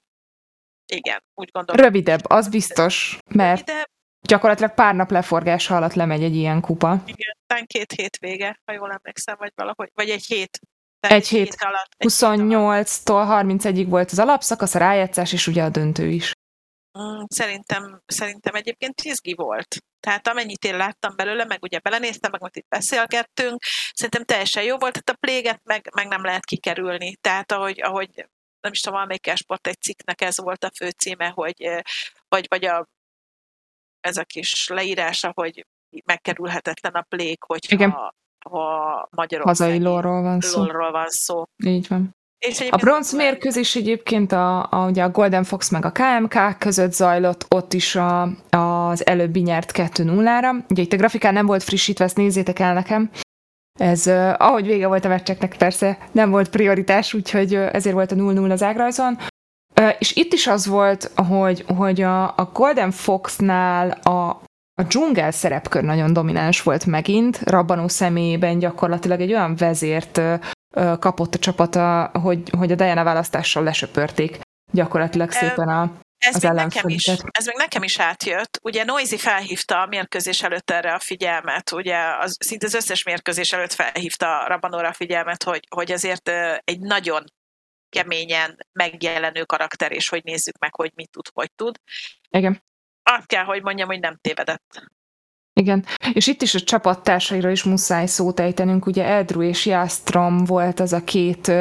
igen, úgy gondolom. Rövidebb, az biztos, mert Rövidebb. gyakorlatilag pár nap leforgása alatt lemegy egy ilyen kupa. Igen, talán két hét vége, ha jól emlékszem, vagy valahogy, vagy egy hét. Egy hét, hét alatt. 28-tól 31-ig volt az alapszakasz, a rájátszás, és ugye a döntő is. Mm, szerintem, szerintem egyébként izgi volt. Tehát amennyit én láttam belőle, meg ugye belenéztem, meg most itt beszélgettünk, szerintem teljesen jó volt, tehát a pléget meg, meg nem lehet kikerülni. Tehát ahogy, ahogy nem is tudom, valamelyik sport egy cikknek ez volt a főcíme, hogy vagy, vagy a, ez a kis leírása, hogy megkerülhetetlen a plék, hogyha Igen. ha Magyarország hazai lóról van szó. van szó. Így van. És a bronz mérkőzés egyébként a, a, ugye a Golden Fox meg a KMK között zajlott, ott is a, az előbbi nyert 2-0-ra. Ugye itt a grafikán nem volt frissítve, ezt nézzétek el nekem. Ez, ahogy vége volt a meccseknek, persze nem volt prioritás, úgyhogy ezért volt a 0-0 az ágrajzon. És itt is az volt, hogy, hogy a, a Golden Foxnál a, a dzsungel szerepkör nagyon domináns volt megint, Rabbanó személyében gyakorlatilag egy olyan vezért kapott a csapata, hogy, hogy a Diana választással lesöpörték gyakorlatilag szépen a, ez az még, nekem is, ez még nekem is átjött. Ugye Noisy felhívta a mérkőzés előtt erre a figyelmet, ugye az, szinte az összes mérkőzés előtt felhívta Rabanóra a figyelmet, hogy, hogy azért egy nagyon keményen megjelenő karakter, és hogy nézzük meg, hogy mit tud, hogy tud. Igen. Azt kell, hogy mondjam, hogy nem tévedett. Igen, és itt is a csapattársaira is muszáj szót ejtenünk, ugye Eldru és Jástrom volt az a két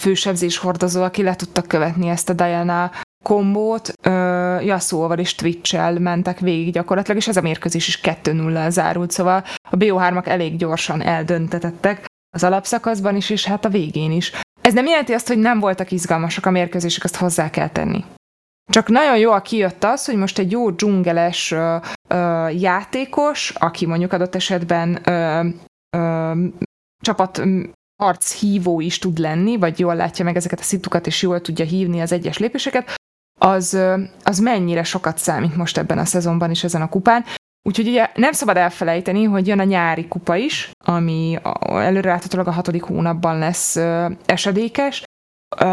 fősebzés hordozó, aki le tudtak követni ezt a Diana kombót Yasuo-val és Twitch-el mentek végig gyakorlatilag, és ez a mérkőzés is 2-0 zárult, szóval a BO3-ak elég gyorsan eldöntetettek az alapszakaszban is, és hát a végén is. Ez nem jelenti azt, hogy nem voltak izgalmasak a mérkőzések, azt hozzá kell tenni. Csak nagyon jól kijött az, hogy most egy jó dzsungeles ö, ö, játékos, aki mondjuk adott esetben ö, ö, csapat harc hívó is tud lenni, vagy jól látja meg ezeket a szitukat, és jól tudja hívni az egyes lépéseket, az, az mennyire sokat számít most ebben a szezonban is ezen a kupán. Úgyhogy ugye nem szabad elfelejteni, hogy jön a nyári kupa is, ami előreláthatólag a hatodik hónapban lesz esedékes.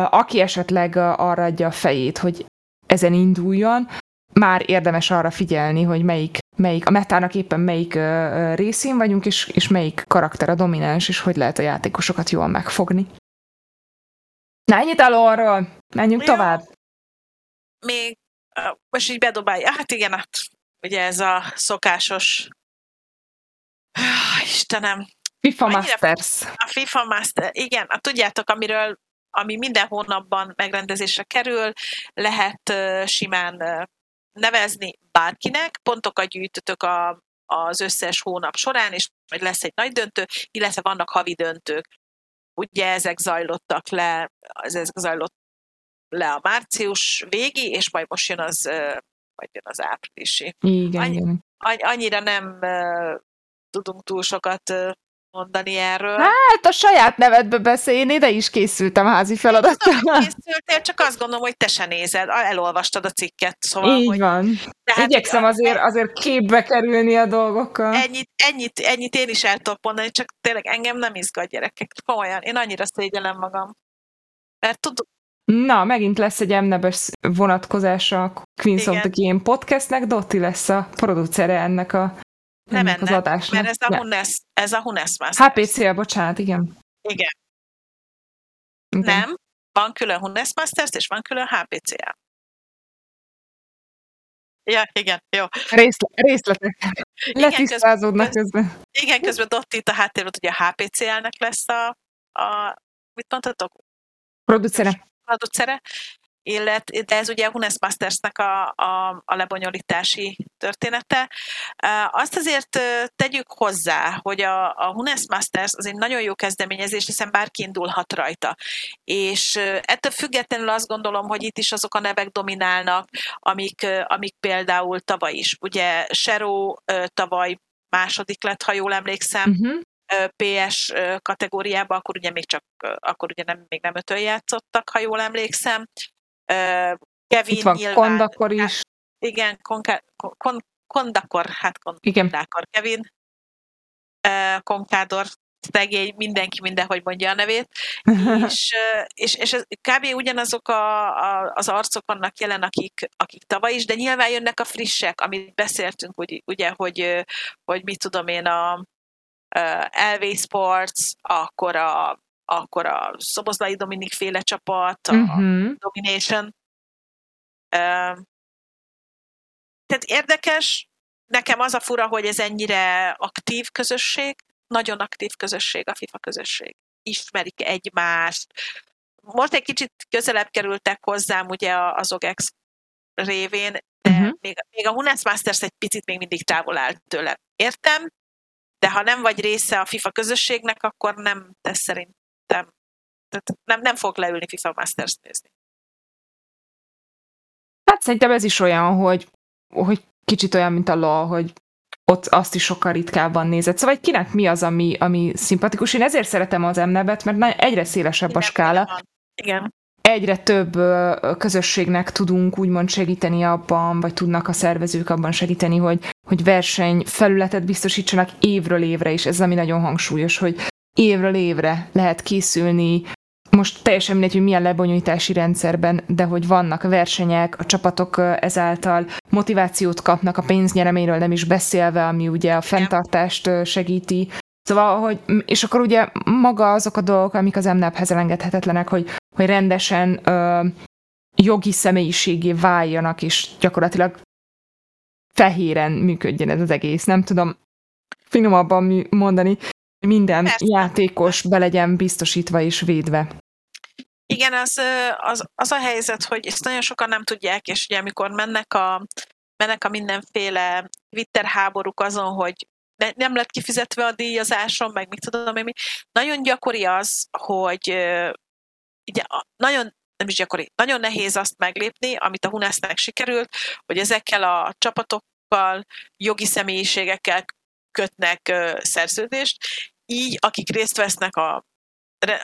Aki esetleg arra adja a fejét, hogy ezen induljon, már érdemes arra figyelni, hogy melyik, melyik a metának éppen melyik uh, részén vagyunk, és, és melyik karakter a domináns, és hogy lehet a játékosokat jól megfogni. Na, ennyit arról, menjünk Jó. tovább még most így bedobálja, hát igen, hát ugye ez a szokásos Istenem. FIFA Masters. A FIFA Master, igen, hát tudjátok, amiről ami minden hónapban megrendezésre kerül, lehet simán nevezni bárkinek, pontokat gyűjtötök a, az összes hónap során, és majd lesz egy nagy döntő, illetve vannak havi döntők. Ugye ezek zajlottak le, ezek zajlott le a március végi, és majd most jön az, majd jön az áprilisi. Igen, Annyi, Annyira nem tudunk túl sokat mondani erről. Hát a saját nevedbe beszélj, én ide is készültem házi feladattal. Készültél, csak azt gondolom, hogy te se nézed, elolvastad a cikket, szóval... Így hogy, van. tehát, Igyekszem azért, azért képbe kerülni a dolgokkal. Ennyit, ennyit, ennyit én is el tudok mondani, csak tényleg engem nem izgat gyerekek. Komolyan, én annyira szégyellem magam. Mert tudom, Na, megint lesz egy emnebes vonatkozása a Queens Igen. of the Game podcastnek, Dotti lesz a producere ennek, a, nem ennek az adásnak. mert ez a. Hunes, ez a Hunes Masters. HPC, bocsánat, igen. Igen. igen. Nem, van külön Hunes Masters, és van külön HPCA. Ja, igen, jó. Részle, részletek Igen, letisztázódnak közben- közben. Igen, közben Dotti itt a háttérben, hogy a HPCL-nek lesz a, a mit mondhatok? Producere. producere, illet, de ez ugye a Hunes Mastersnek a, a, a lebonyolítási története. Azt azért tegyük hozzá, hogy a, a Hunes Masters az egy nagyon jó kezdeményezés, hiszen bárki indulhat rajta. És ettől függetlenül azt gondolom, hogy itt is azok a nevek dominálnak, amik, amik például tavaly is. Ugye Sero tavaly második lett, ha jól emlékszem, Uh-huh. ö, PS kategóriába, akkor ugye még csak, akkor ugye nem, még nem ötön játszottak, ha jól emlékszem. Kevin Itt van nyilván, Kondakor is. igen, konka, kon, Kondakor, hát Igen. Kondakor Kevin, ö, Konkádor, szegény, mindenki mindenhogy mondja a nevét, és, és, és ez, kb. ugyanazok a, a, az arcok vannak jelen, akik, akik tavaly is, de nyilván jönnek a frissek, amit beszéltünk, ugye, ugye hogy, hogy mit tudom én, a ö, LV Sports, akkor a, akkor a Szobozlai Dominik féle csapat, a Uh-huh. Domination. Tehát érdekes, nekem az a fura, hogy ez ennyire aktív közösség, nagyon aktív közösség a FIFA közösség. Ismerik egymást. Most egy kicsit közelebb kerültek hozzám ugye az OGEX révén, de uh-huh. még, még a Hunes Masters egy picit még mindig távol áll tőlem. Értem, de ha nem vagy része a FIFA közösségnek, akkor nem tesz szerintem. Tehát nem, nem fog leülni FIFA Masters nézni. Hát szerintem ez is olyan, hogy, hogy kicsit olyan, mint a LOL, hogy ott azt is sokkal ritkábban nézett. Szóval kinek mi az, ami, ami szimpatikus. Én ezért szeretem az emnebet, mert egyre szélesebb a Mindenféle skála. Igen. egyre több közösségnek tudunk úgymond segíteni abban, vagy tudnak a szervezők abban segíteni, hogy, hogy versenyfelületet biztosítsanak évről évre is. Ez ami nagyon hangsúlyos, hogy évről évre lehet készülni, most teljesen mindegy, hogy milyen lebonyolítási rendszerben, de hogy vannak versenyek, a csapatok ezáltal motivációt kapnak a pénznyereményről nem is beszélve, ami ugye a fenntartást segíti. Szóval, hogy, és akkor ugye maga azok a dolgok, amik az MNAP-hez elengedhetetlenek, hogy, hogy rendesen ö, jogi személyiségé váljanak, és gyakorlatilag fehéren működjön ez az egész. Nem tudom finomabban mondani, minden Persze. játékos be legyen biztosítva és védve. Igen, az, az, az a helyzet, hogy ezt nagyon sokan nem tudják, és ugye amikor mennek a, mennek a mindenféle Twitter háborúk azon, hogy ne, nem lett kifizetve a díjazáson, meg mit tudom én mi, nagyon gyakori az, hogy ugye nagyon nem is gyakori, nagyon nehéz azt meglépni, amit a Hunesznek sikerült, hogy ezekkel a csapatokkal, jogi személyiségekkel kötnek szerződést, így akik részt vesznek a,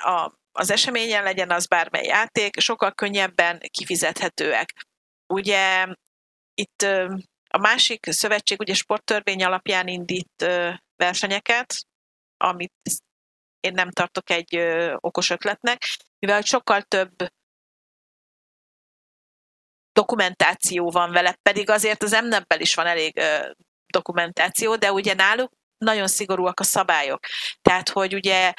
a az eseményen legyen az bármely játék, sokkal könnyebben kifizethetőek. Ugye itt a másik szövetség ugye sporttörvény alapján indít versenyeket, amit én nem tartok egy okos ötletnek, mivel sokkal több dokumentáció van vele, pedig azért az MNEP-bel is van elég dokumentáció, de ugye náluk nagyon szigorúak a szabályok. Tehát, hogy ugye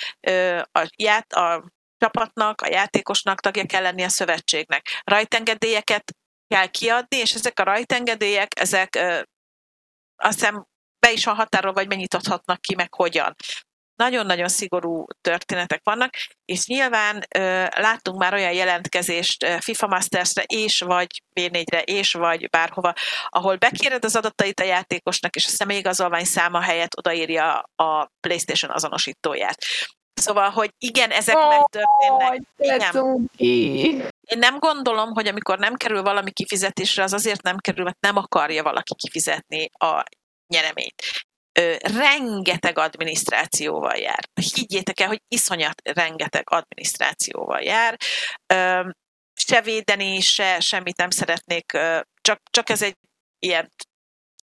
a, ját, a csapatnak, a játékosnak tagja kell lenni a szövetségnek. Rajtengedélyeket kell kiadni, és ezek a rajtengedélyek, ezek azt hiszem be is van határolva, vagy mennyit adhatnak ki, meg hogyan. Nagyon-nagyon szigorú történetek vannak, és nyilván ö, láttunk már olyan jelentkezést FIFA Masters-re, és vagy B4-re, és vagy bárhova, ahol bekéred az adatait a játékosnak, és a személyigazolvány száma helyett odaírja a PlayStation azonosítóját. Szóval, hogy igen, ezek Ó, megtörténnek. Igen. Én nem gondolom, hogy amikor nem kerül valami kifizetésre, az azért nem kerül, mert nem akarja valaki kifizetni a nyereményt. Rengeteg adminisztrációval jár. Higgyétek el, hogy iszonyat rengeteg adminisztrációval jár. Ö, se védeni, se semmit nem szeretnék, csak, csak ez egy ilyen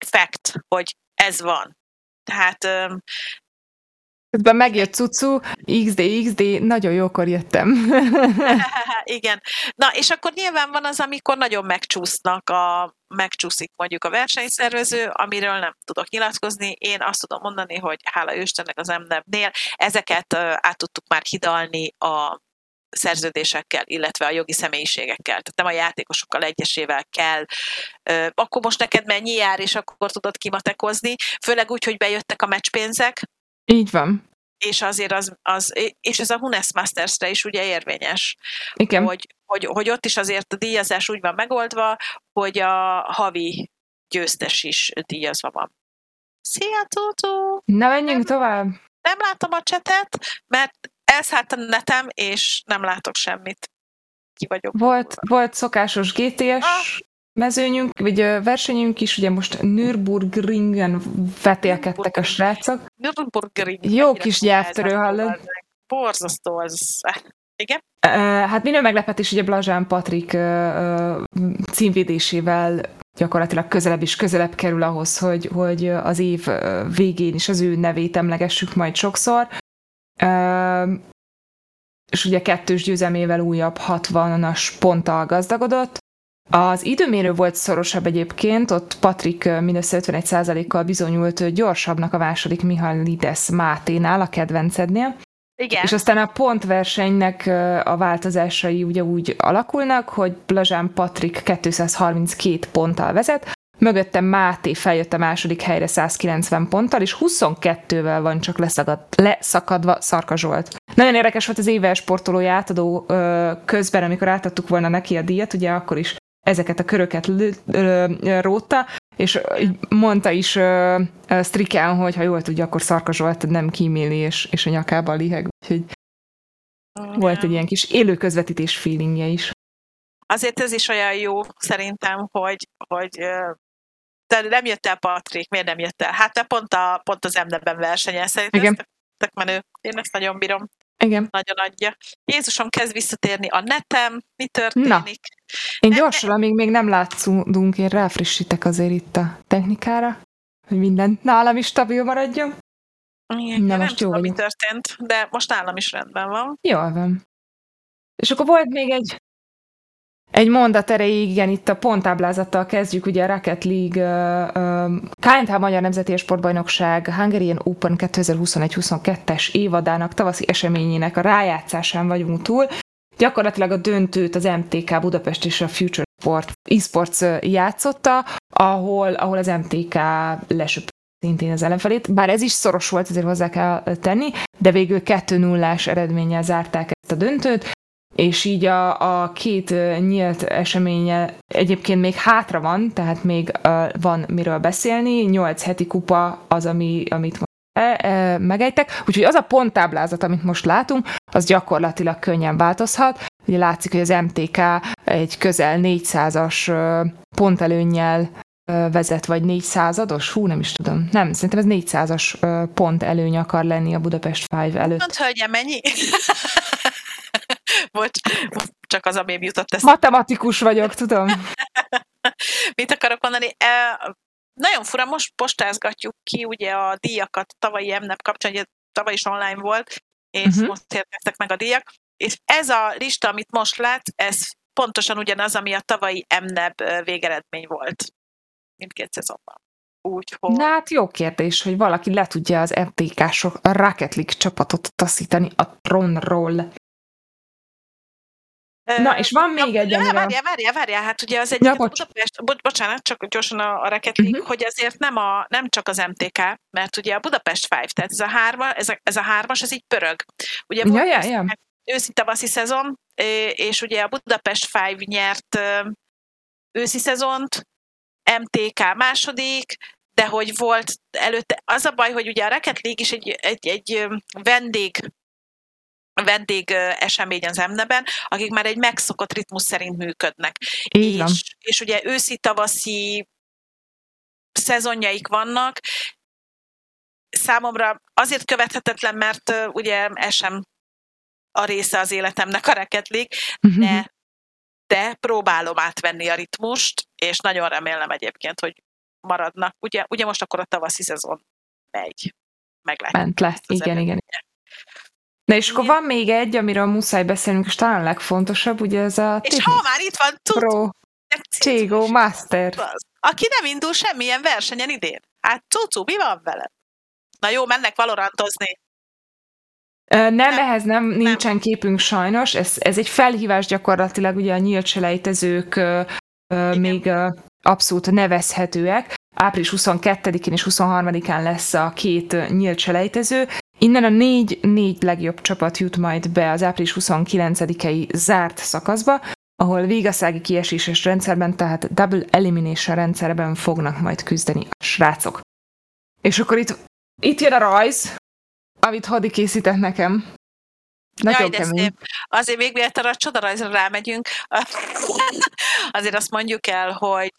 fact, hogy ez van. Tehát Közben megjött Cucu, XD, XD, nagyon jókor jöttem. igen. Na, és akkor nyilván van az, amikor nagyon megcsúsznak a, megcsúszik mondjuk a versenyszervező, amiről nem tudok nyilatkozni. Én azt tudom mondani, hogy hála Istennek az MNEB-nél ezeket át tudtuk már hidalni a szerződésekkel, illetve a jogi személyiségekkel. Tehát nem a játékosokkal egyesével kell. Akkor most neked mennyi jár, és akkor tudod kimatekozni. Főleg úgy, hogy bejöttek a meccspénzek, Így van. és azért az, az és ez a Hunes Masters-re is ugye érvényes, Igen. hogy, hogy, hogy ott is azért a díjazás úgy van megoldva, hogy a havi győztes is díjazva van. Szia, Tutu! Na, menjünk Nem. tovább. Nem látom a csetet, mert elszállt a netem, és nem látok semmit. Ki vagyok. Volt, volt szokásos GTS Ah. Mezőnyünk, vagy ö, versenyünk is, ugye most Nürburgringen vetélkedtek a srácok. Nürburgring. Jó kis ez hallod? Borzasztó az. Igen? Hát minden meglepetés, ugye Blazsán Patrik címvédésével gyakorlatilag közelebb és közelebb kerül ahhoz, hogy, hogy az év végén is az ő nevét emlegessük majd sokszor. És ugye kettős győzelmével újabb 60-as ponttal gazdagodott. Az időmérő volt szorosabb egyébként, ott Patrik mindössze 51%-kal bizonyult gyorsabbnak a második Mihálides Máténál, a kedvencednél. Igen. És aztán a pontversenynek a változásai ugye úgy alakulnak, hogy Blazsán Patrik 232 ponttal vezet, mögötte Máté feljött a második helyre 190 ponttal, és 22-vel van csak leszagad, leszakadva Szarka Zsolt. Nagyon érdekes volt az éves sportolói átadó ö, közben, amikor átadtuk volna neki a díjat, ugye akkor is ezeket a köröket rótta, és így mondta is ö, Striken, hogy ha jól tudja, akkor Szarka Zsolt nem kíméli, és, és a nyakában liheg. Úgyhogy volt egy ilyen kis élő közvetítés feelingje is. Azért ez is olyan jó szerintem, hogy, hogy de nem jött el Patrik, miért nem jött el? Hát te pont, a, pont az emneben versenyel, szerintem Igen. ez tök menő. Én ezt nagyon bírom, Igen. nagyon adja. Jézusom, kezd visszatérni a netem, mi történik? Én Ne- gyorsan, amíg még nem látszunk, én ráfrissítek azért itt a technikára, hogy minden nálam is stabil maradjon. Igen, Na, én nem most jó tudom, mi történt, de most nálam is rendben van. Jól van. És akkor volt még egy egy mondat erejéig, igen, itt a ponttáblázattal kezdjük, ugye a Rocket League, uh, uh, KNH Magyar Nemzeti Sportbajnokság Hungarian Open 2021-22-es évadának tavaszi eseményének a rájátszásán vagyunk túl. Gyakorlatilag a döntőt az MTK Budapest és a Future Sport eSports játszotta, ahol, ahol az MTK lesöpött szintén az ellenfelét, bár ez is szoros volt, ezért hozzá kell tenni, de végül 2 0 eredménnyel zárták ezt a döntőt, és így a, a két nyílt eseménye egyébként még hátra van, tehát még uh, van miről beszélni, 8 heti kupa az, ami, amit most e, e, megejtek, úgyhogy az a ponttáblázat, amit most látunk, az gyakorlatilag könnyen változhat. Ugye látszik, hogy az MTK egy közel 400-as ö, pontelőnnyel vezet, vagy 400-ados? Hú, nem is tudom. Nem, szerintem ez 400-as ö, pont előny akar lenni a Budapest 5 előtt. Mondd, hölgyem, mennyi? Bocs, csak az a mém jutott ezt. Matematikus vagyok, tudom. Mit akarok mondani? E, nagyon fura, most postázgatjuk ki ugye a díjakat tavalyi MNEP kapcsán, ugye tavaly is online volt, és uh-huh. most érkeztek meg a díjak, és ez a lista, amit most lát, ez pontosan ugyanaz, ami a tavalyi MNEP ö, végeredmény volt. Mindkét szezonban. Úgyhogy... Na hát jó kérdés, hogy valaki le tudja az MTK-sok a Rocket League csapatot taszítani a trónról. Na, és van még egy, amivel- várjál, várjál, várjál, hát ugye az egy Ja, bocs. Budapest, bo, bocsánat, csak gyorsan a, a Rocket League, Mhm. hogy azért nem, a, nem csak az MTK, mert ugye a Budapest 5, tehát ez a, hárma, ez a, ez a hármas, ez így pörög. Ugye Ja, ja, ja. őszi tavaszi szezon, és ugye a Budapest 5 nyert őszi szezont, MTK második, de hogy volt előtte, az a baj, hogy ugye a Rocket League is egy, egy, egy vendég vendég esemény az emneben, akik már egy megszokott ritmus szerint működnek. Így van. és, és ugye őszi-tavaszi szezonjaik vannak, számomra azért követhetetlen, mert ugye ez sem a része az életemnek a reketlik, de, de próbálom átvenni a ritmust, és nagyon remélem egyébként, hogy maradnak. Ugye, ugye most akkor a tavaszi szezon megy. Meglátjuk. Ment le, igen, igen. Na és akkor van még egy, amiről muszáj beszélnünk, és talán legfontosabb, ugye ez a... És ha már itt van, tud, Pro Cségo Master. Aki nem indul semmilyen versenyen idén. Hát cucu, mi van vele? Na jó, mennek valorantozni. Nem, nem, ehhez nem, nincsen nem. képünk sajnos. Ez, ez egy felhívás gyakorlatilag, ugye a nyílt selejtezők Igen. még abszolút nevezhetőek. Április 22-én és 23-án lesz a két nyílt selejtező. Innen a négy, négy legjobb csapat jut majd be az április 29-i zárt szakaszba, ahol végaszági kieséses rendszerben, tehát double elimination rendszerben fognak majd küzdeni a srácok. És akkor itt, itt jön a rajz, amit Hadi készített nekem. Nagyon Jaj, kemény. Azért még mielőtt arra a csodarajzra rámegyünk, azért azt mondjuk el, hogy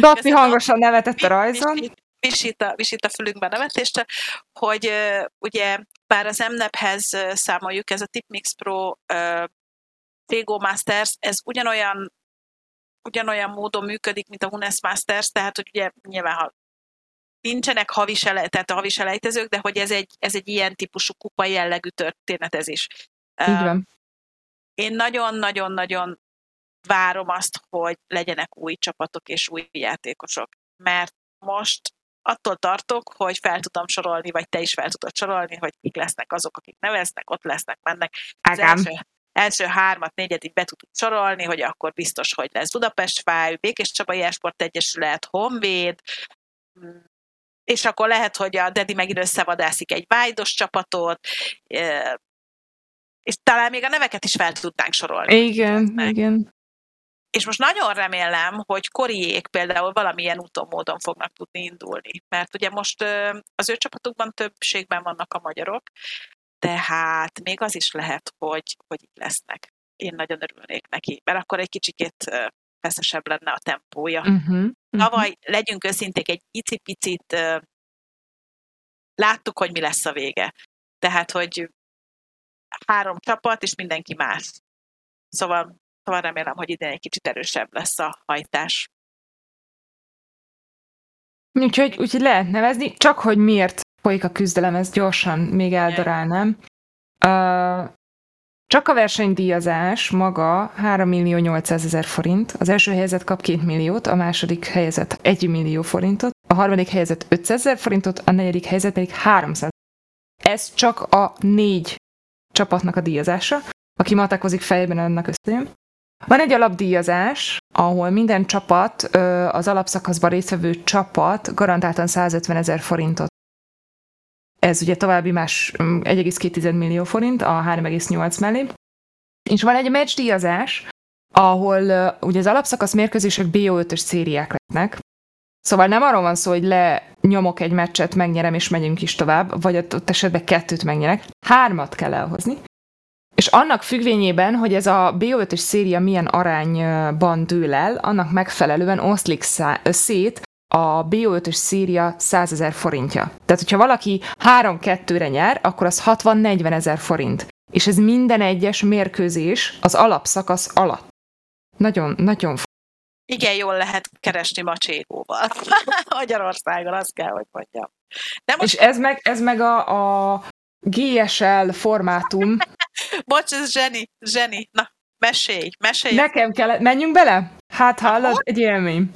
Daphne hangosan nevetett a rajzon. Visít a, visít a fülünkbe nevetést, hogy uh, ugye bár az MNEP-hez uh, számoljuk, ez a Tipmix Pro uh, Tego Masters, ez ugyanolyan ugyanolyan módon működik, mint a Hunes Masters, tehát hogy ugye nyilván ha nincsenek havi sele, tehát a havi selejtezők, de hogy ez egy, ez egy ilyen típusú kupa jellegű történetezés. Így van. Én nagyon-nagyon-nagyon várom azt, hogy legyenek új csapatok és új játékosok. Mert most attól tartok, hogy fel tudom sorolni, vagy te is fel tudod sorolni, hogy kik lesznek azok, akik neveznek, ott lesznek, mennek. Az első, első hármat, négyet így be tudjuk sorolni, hogy akkor biztos, hogy lesz Budapest Fáj, Békés Csabai Esport Egyesület, Honvéd, és akkor lehet, hogy a Dedi megint összevadászik egy vájdos csapatot, és talán még a neveket is fel tudnánk sorolni. Igen, igen. És most nagyon remélem, hogy Koriék például valamilyen úton, módon fognak tudni indulni. Mert ugye most az ő csapatukban többségben vannak a magyarok, tehát még az is lehet, hogy, hogy itt lesznek. Én nagyon örülnék neki, mert akkor egy kicsikét feszesebb lenne a tempója. Uh-huh, Tavaly, uh-huh. legyünk őszinték, egy icipicit láttuk, hogy mi lesz a vége. Tehát, hogy három csapat, és mindenki más. Szóval, szóval remélem, hogy idén egy kicsit erősebb lesz a hajtás. Úgyhogy, úgyhogy lehet nevezni, csak hogy miért folyik a küzdelem, ezt gyorsan még eldarálnám. Uh, csak a versenydíjazás maga 3 millió 800 ezer forint, az első helyzet kap 2 milliót, a második helyzet 1 millió forintot, a harmadik helyzet 500 ezer forintot, a negyedik helyzet pedig 300 Ez csak a négy csapatnak a díjazása, aki matekozik fejben ennek összejön. Van egy alapdíjazás, ahol minden csapat, az alapszakaszban résztvevő csapat garantáltan 150 ezer forintot ez ugye további más 1,2 mm, millió forint a 3,8 mellé. És van egy meccs díjazás, ahol uh, ugye az alapszakasz mérkőzések BO5-ös szériák lesznek, Szóval nem arról van szó, hogy lenyomok egy meccset, megnyerem és megyünk is tovább, vagy ott esetben kettőt megnyerek. Hármat kell elhozni. És annak függvényében, hogy ez a BO5-ös széria milyen arányban dől el, annak megfelelően oszlik szét a BO5-ös szíria 100 ezer forintja. Tehát, hogyha valaki 3-2-re nyer, akkor az 60-40 ezer forint. És ez minden egyes mérkőzés az alapszakasz alatt. Nagyon, nagyon igen, jól lehet keresni macségóval. Magyarországon, azt kell, hogy mondjam. De most... És ez meg, ez meg a, a GSL formátum. Bocs, ez zseni, zseni. Na, mesélj, mesélj. Nekem kell, menjünk bele? Hát hallod, egy élmény.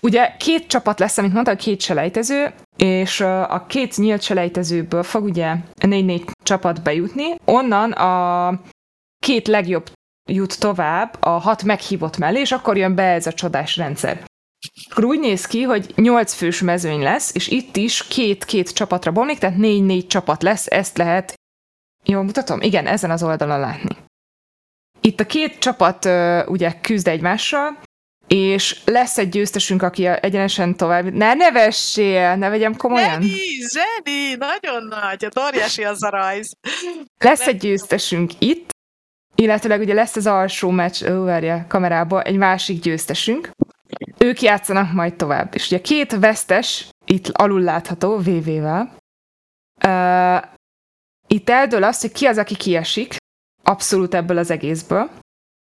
Ugye két csapat lesz, amit mondta, két selejtező, és a két nyílt selejtezőből fog ugye négy-négy csapat bejutni. Onnan a két legjobb jut tovább a hat meghívott mellé, és akkor jön be ez a csodás rendszer. Akkor úgy néz ki, hogy nyolc fős mezőny lesz, és itt is két-két csapatra bomlik, tehát négy-négy csapat lesz, ezt lehet, jól mutatom? Igen, ezen az oldalon látni. Itt a két csapat ugye küzd egymással, és lesz egy győztesünk, aki egyenesen tovább... Ne nevessél, ne vegyem komolyan. Zseni, zseni, nagyon nagy, a óriási az a rajz. Lesz egy győztesünk itt, illetőleg ugye lesz az alsó meccs, ó, várja, kamerába, egy másik győztesünk. ők játszanak majd tovább. És ugye két vesztes, itt alul látható, VV-vel. Itt eldől az, hogy ki az, aki kiesik, abszolút ebből az egészből.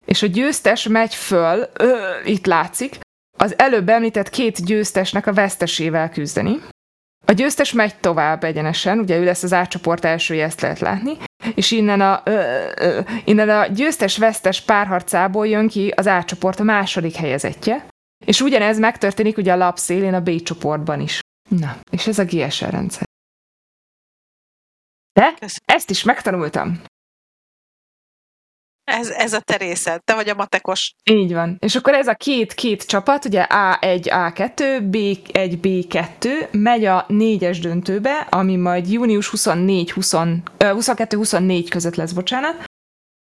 És a győztes megy föl, ö, itt látszik, az előbb említett két győztesnek a vesztesével küzdeni. A győztes megy tovább egyenesen, ugye ő lesz az átcsoport elsője, ezt lehet látni, és innen a, ö, ö, innen a győztes-vesztes párharcából jön ki az átcsoport a második helyezettje, és ugyanez megtörténik ugye a lap szélén a B csoportban is. Na, és ez a GSR rendszer. De ezt is megtanultam. Ez, ez a te részed, te vagy a matekos. Így van. És akkor ez a két-két csapat, ugye A1, A2, B1, B2 megy a négyes döntőbe, ami majd június 24, 20, 22-24 között lesz, bocsánat,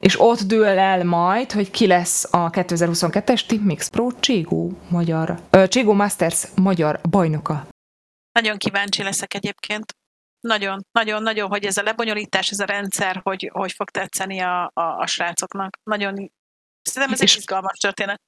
és ott dől el majd, hogy ki lesz a 2022-es Team Mix Pro Cségó magyar, Cségó Masters magyar bajnoka. Nagyon kíváncsi leszek egyébként. Nagyon, nagyon, nagyon, hogy ez a lebonyolítás, ez a rendszer, hogy, hogy fog tetszeni a, a, a srácoknak. Nagyon, szerintem ez egy izgalmas történet.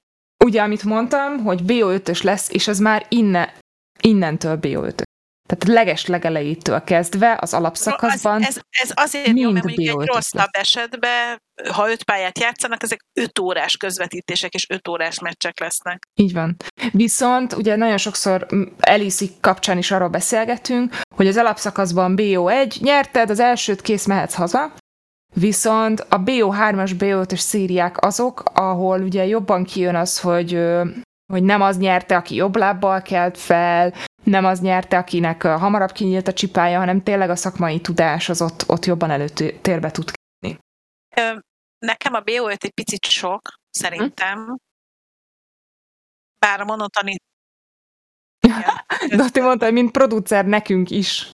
Ugye, amit mondtam, hogy BO5-ös lesz, és az már inne, innentől BO5 tehát leges legelejétől kezdve az alapszakaszban. Ez, ez, ez azért jó, mert mondjuk egy rosszabb lesz. esetben, ha öt pályát játszanak, ezek öt órás közvetítések és öt órás meccsek lesznek. Így van. Viszont ugye nagyon sokszor Eliszi kapcsán is arról beszélgetünk, hogy az alapszakaszban BO1 nyerted, az elsőt kész mehetsz haza, Viszont a BO3-as, BO5-ös szériák azok, ahol ugye jobban kijön az, hogy hogy nem az nyerte, aki jobb lábbal kelt fel, nem az nyerte, akinek hamarabb kinyílt a csipája, hanem tényleg a szakmai tudás az ott, ott jobban előtérbe tud kerülni. Nekem a bo egy picit sok, szerintem. Bár a monotoni... De azt mondta, hogy mint producer nekünk is.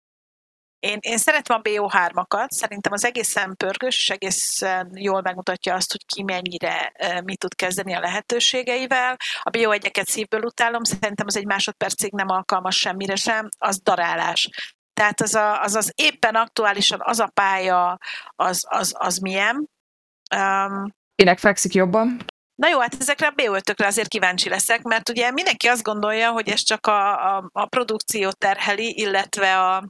Én, én szeretem a BO3-akat, szerintem az egészen pörgős, és egészen jól megmutatja azt, hogy ki mennyire mit tud kezdeni a lehetőségeivel. A BO1-eket szívből utálom, szerintem az egy másodpercig nem alkalmas semmire sem, az darálás. Tehát az, a, az, az éppen aktuálisan az a pálya, az, az, az milyen. Um, Kinek fekszik jobban? Na jó, hát ezekre a bo azért kíváncsi leszek, mert ugye mindenki azt gondolja, hogy ez csak a, a, a produkció terheli, illetve a,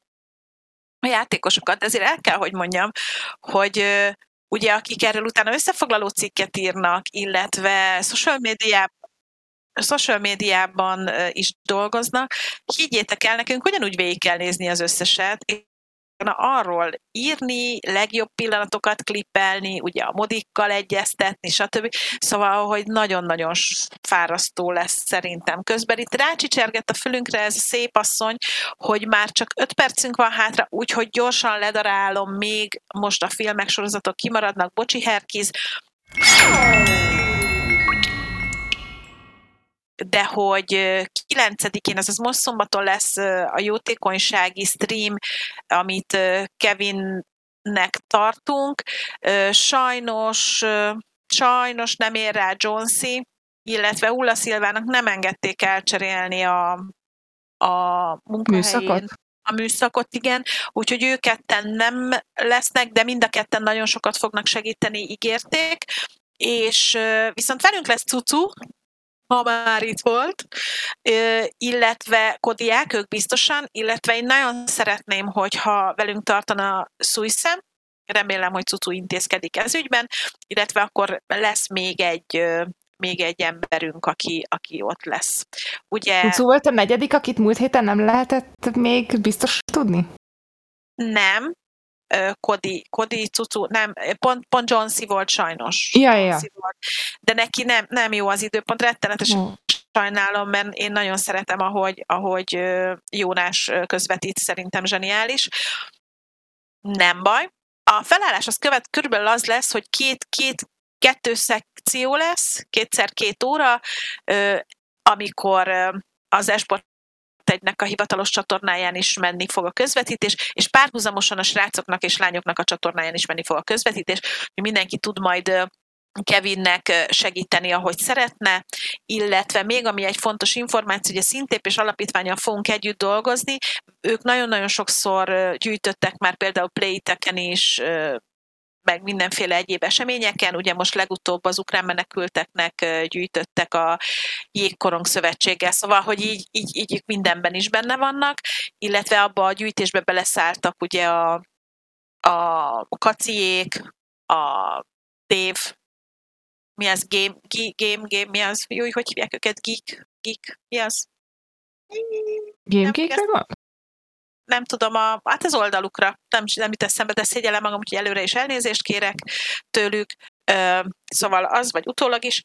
a játékosokat, de azért el kell, hogy mondjam, hogy ugye akik erről utána összefoglaló cikket írnak, illetve social médiában social médiában is dolgoznak, higgyétek el, nekünk ugyanúgy végig kell nézni az összeset, arról írni, legjobb pillanatokat klippelni, ugye a modikkal egyeztetni, stb. Szóval, hogy nagyon-nagyon fárasztó lesz szerintem. Közben itt rácsicsergett a fülünkre ez a szép asszony, hogy már csak öt percünk van hátra, úgyhogy gyorsan ledarálom még, most a filmek, sorozatok kimaradnak, bocsi Herkiz de hogy 9-én, azaz most szombaton lesz a jótékonysági stream, amit Kevinnek tartunk. Sajnos, sajnos nem ér rá Jonesy, illetve Ulla Szilvának nem engedték elcserélni a, a munkahelyén. Műszakot? a műszakot, igen, úgyhogy ők ketten nem lesznek, de mind a ketten nagyon sokat fognak segíteni, ígérték, és viszont velünk lesz Cucu, ha már itt volt, illetve Kodiák, ők biztosan, illetve én nagyon szeretném, hogyha velünk tartana Szújszem, remélem, hogy Cucu intézkedik ez ügyben, illetve akkor lesz még egy még egy emberünk, aki, aki ott lesz. Ugye... Cucu volt a negyedik, akit múlt héten nem lehetett még biztos tudni? Nem, Kodi, Kodi Cucu, nem, pont, pont John C. volt sajnos. Ja, ja. Volt. De neki nem, nem jó az időpont, rettenetes oh. sajnálom, mert én nagyon szeretem, ahogy, ahogy Jónás közvetít, szerintem zseniális. Nem baj. A felállás az követ, körülbelül az lesz, hogy két, két kettő szekció lesz, kétszer két óra, amikor az esport egynek a hivatalos csatornáján is menni fog a közvetítés, és párhuzamosan a srácoknak és lányoknak a csatornáján is menni fog a közvetítés, hogy mindenki tud majd Kevinnek segíteni, ahogy szeretne, illetve még ami egy fontos információ, hogy a Szintép és Alapítványal fogunk együtt dolgozni, ők nagyon-nagyon sokszor gyűjtöttek már például Playteken is meg mindenféle egyéb eseményeken. Ugye most legutóbb az ukrán menekülteknek gyűjtöttek a Jégkorong Szövetséggel, szóval, hogy így, így, így mindenben is benne vannak, illetve abba a gyűjtésbe beleszálltak ugye a, a kaciék, a Dév, mi az, game, game, game, mi az, jó, hogy hívják őket, geek, geek, mi az? Gamegeekre van? Nem tudom, a, hát az oldalukra nem, nem jut eszembe, de szégyellem magam, hogy előre is elnézést kérek tőlük, szóval az, vagy utólag is,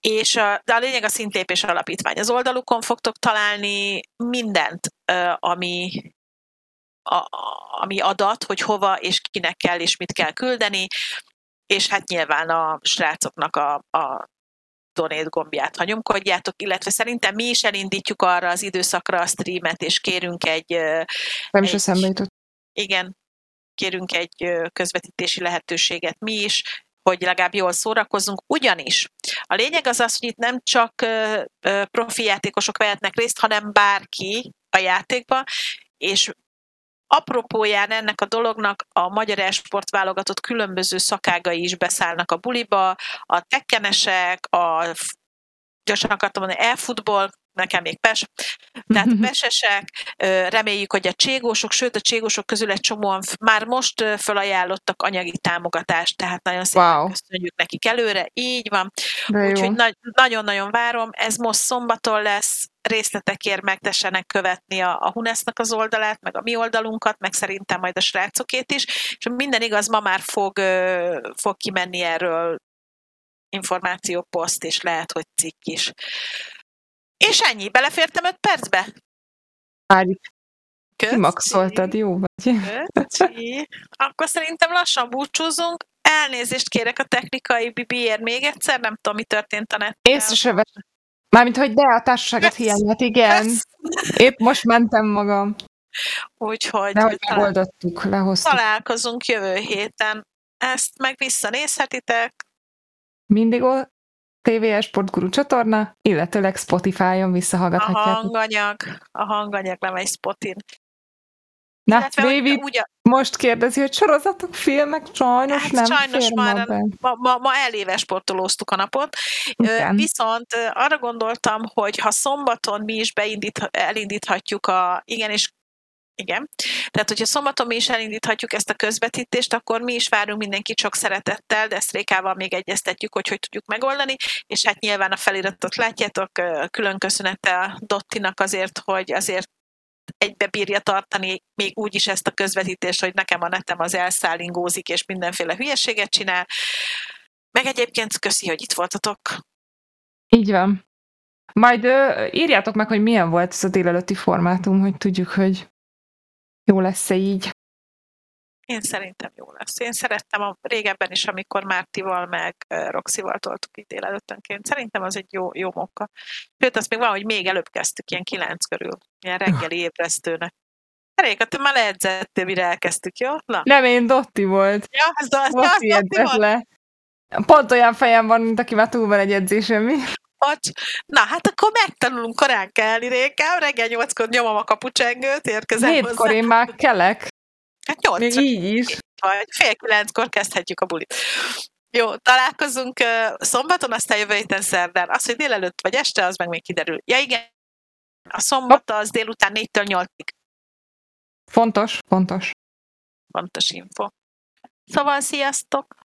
és a, de a lényeg a szintépés alapítvány. Az oldalukon fogtok találni mindent, ami, a, ami adat, hogy hova és kinek kell és mit kell küldeni, és hát nyilván a srácoknak a, a donate gombját, ha nyomkodjátok, illetve szerintem mi is elindítjuk arra az időszakra a streamet, és kérünk egy... Nem is eszembe jutott. Igen, kérünk egy közvetítési lehetőséget mi is, hogy legalább jól szórakozzunk, ugyanis a lényeg az az, hogy itt nem csak profi játékosok vehetnek részt, hanem bárki a játékba, és apropóján ennek a dolognak a magyar esport válogatott különböző szakágai is beszállnak a buliba, a tekkenesek, a gyorsan akartam mondani, e-futball, nekem még PES, tehát pesesek, reméljük, hogy a cségósok, sőt a cségósok közül egy csomóan már most felajánlottak anyagi támogatást, tehát nagyon szépen wow. köszönjük nekik előre, így van. Úgyhogy na- nagyon-nagyon várom, ez most szombaton lesz, részletekért megtessenek követni a, a Hunesznak az oldalát, meg a mi oldalunkat, meg szerintem majd a srácokét is, és minden igaz, ma már fog, fog kimenni erről információposzt, és lehet, hogy cikk is. És ennyi, belefértem öt percbe? Várjuk. Kimaxoltad, jó vagy. Köszi. Akkor szerintem lassan búcsúzunk. Elnézést kérek a technikai bibiért még egyszer, nem tudom, mi történt a nettel. Észre se. Mármint, hogy de a társaságot hiányát, igen. Épp most mentem magam. Úgyhogy... De hogy megoldottuk, lehoztuk. Találkozunk jövő héten. Ezt meg visszanézhetitek. Mindig TVS Sportguru csatorna, illetőleg Spotify-on visszahallgathatjátok. A hanganyag, a hanganyag nem egy spotin. Na, Illetve, David ugye, most kérdezi, hogy sorozatok, filmek, sajnos hát nem sajnos már ma, ma, ma, eléves sportolóztuk a napot. Igen. Viszont arra gondoltam, hogy ha szombaton mi is beindít, elindíthatjuk a, igen, és igen. Tehát, hogyha szombaton mi is elindíthatjuk ezt a közvetítést, akkor mi is várunk mindenkit sok szeretettel, de ezt Rékával még egyeztetjük, hogy hogy tudjuk megoldani, és hát nyilván a feliratot látjátok, külön köszönete Dottinak azért, hogy azért egybe bírja tartani még úgy is ezt a közvetítést, hogy nekem a netem az elszállingózik, és mindenféle hülyeséget csinál. Meg egyébként köszi, hogy itt voltatok. Így van. Majd ö, írjátok meg, hogy milyen volt ez a délelőtti formátum, hogy tudjuk, hogy jó lesz-e így? Én szerintem jó lesz. Én szerettem a régebben is, amikor Mártival meg Roxival toltuk itt délelőttönként. Szerintem az egy jó, jó mokka. Sőt, azt még van, hogy még előbb kezdtük, ilyen kilenc körül, ilyen reggeli ébresztőnek. Réka, te már leedzettél, mire elkezdtük, jó? Na. Nem, én Dotti volt. Ja, ez Dotti, ja, Dotti volt. Le. Pont olyan fejem van, mint aki már túl van egy edzésen, mi? Bocs. Na, hát akkor megtanulunk korán kelni, Réka. Reggel nyolckor nyomom a kapucsengőt, érkezem Hétkor hozzá. én már kelek. Hát nyolc. Még így is. Vagy fél kilenckor kezdhetjük a bulit. Jó, találkozunk szombaton, aztán jövő héten szerdán. Az, hogy délelőtt vagy este, az meg még kiderül. Ja igen, a szombat az délután 4-től 8-ig. Fontos, fontos. Fontos info. Szóval sziasztok!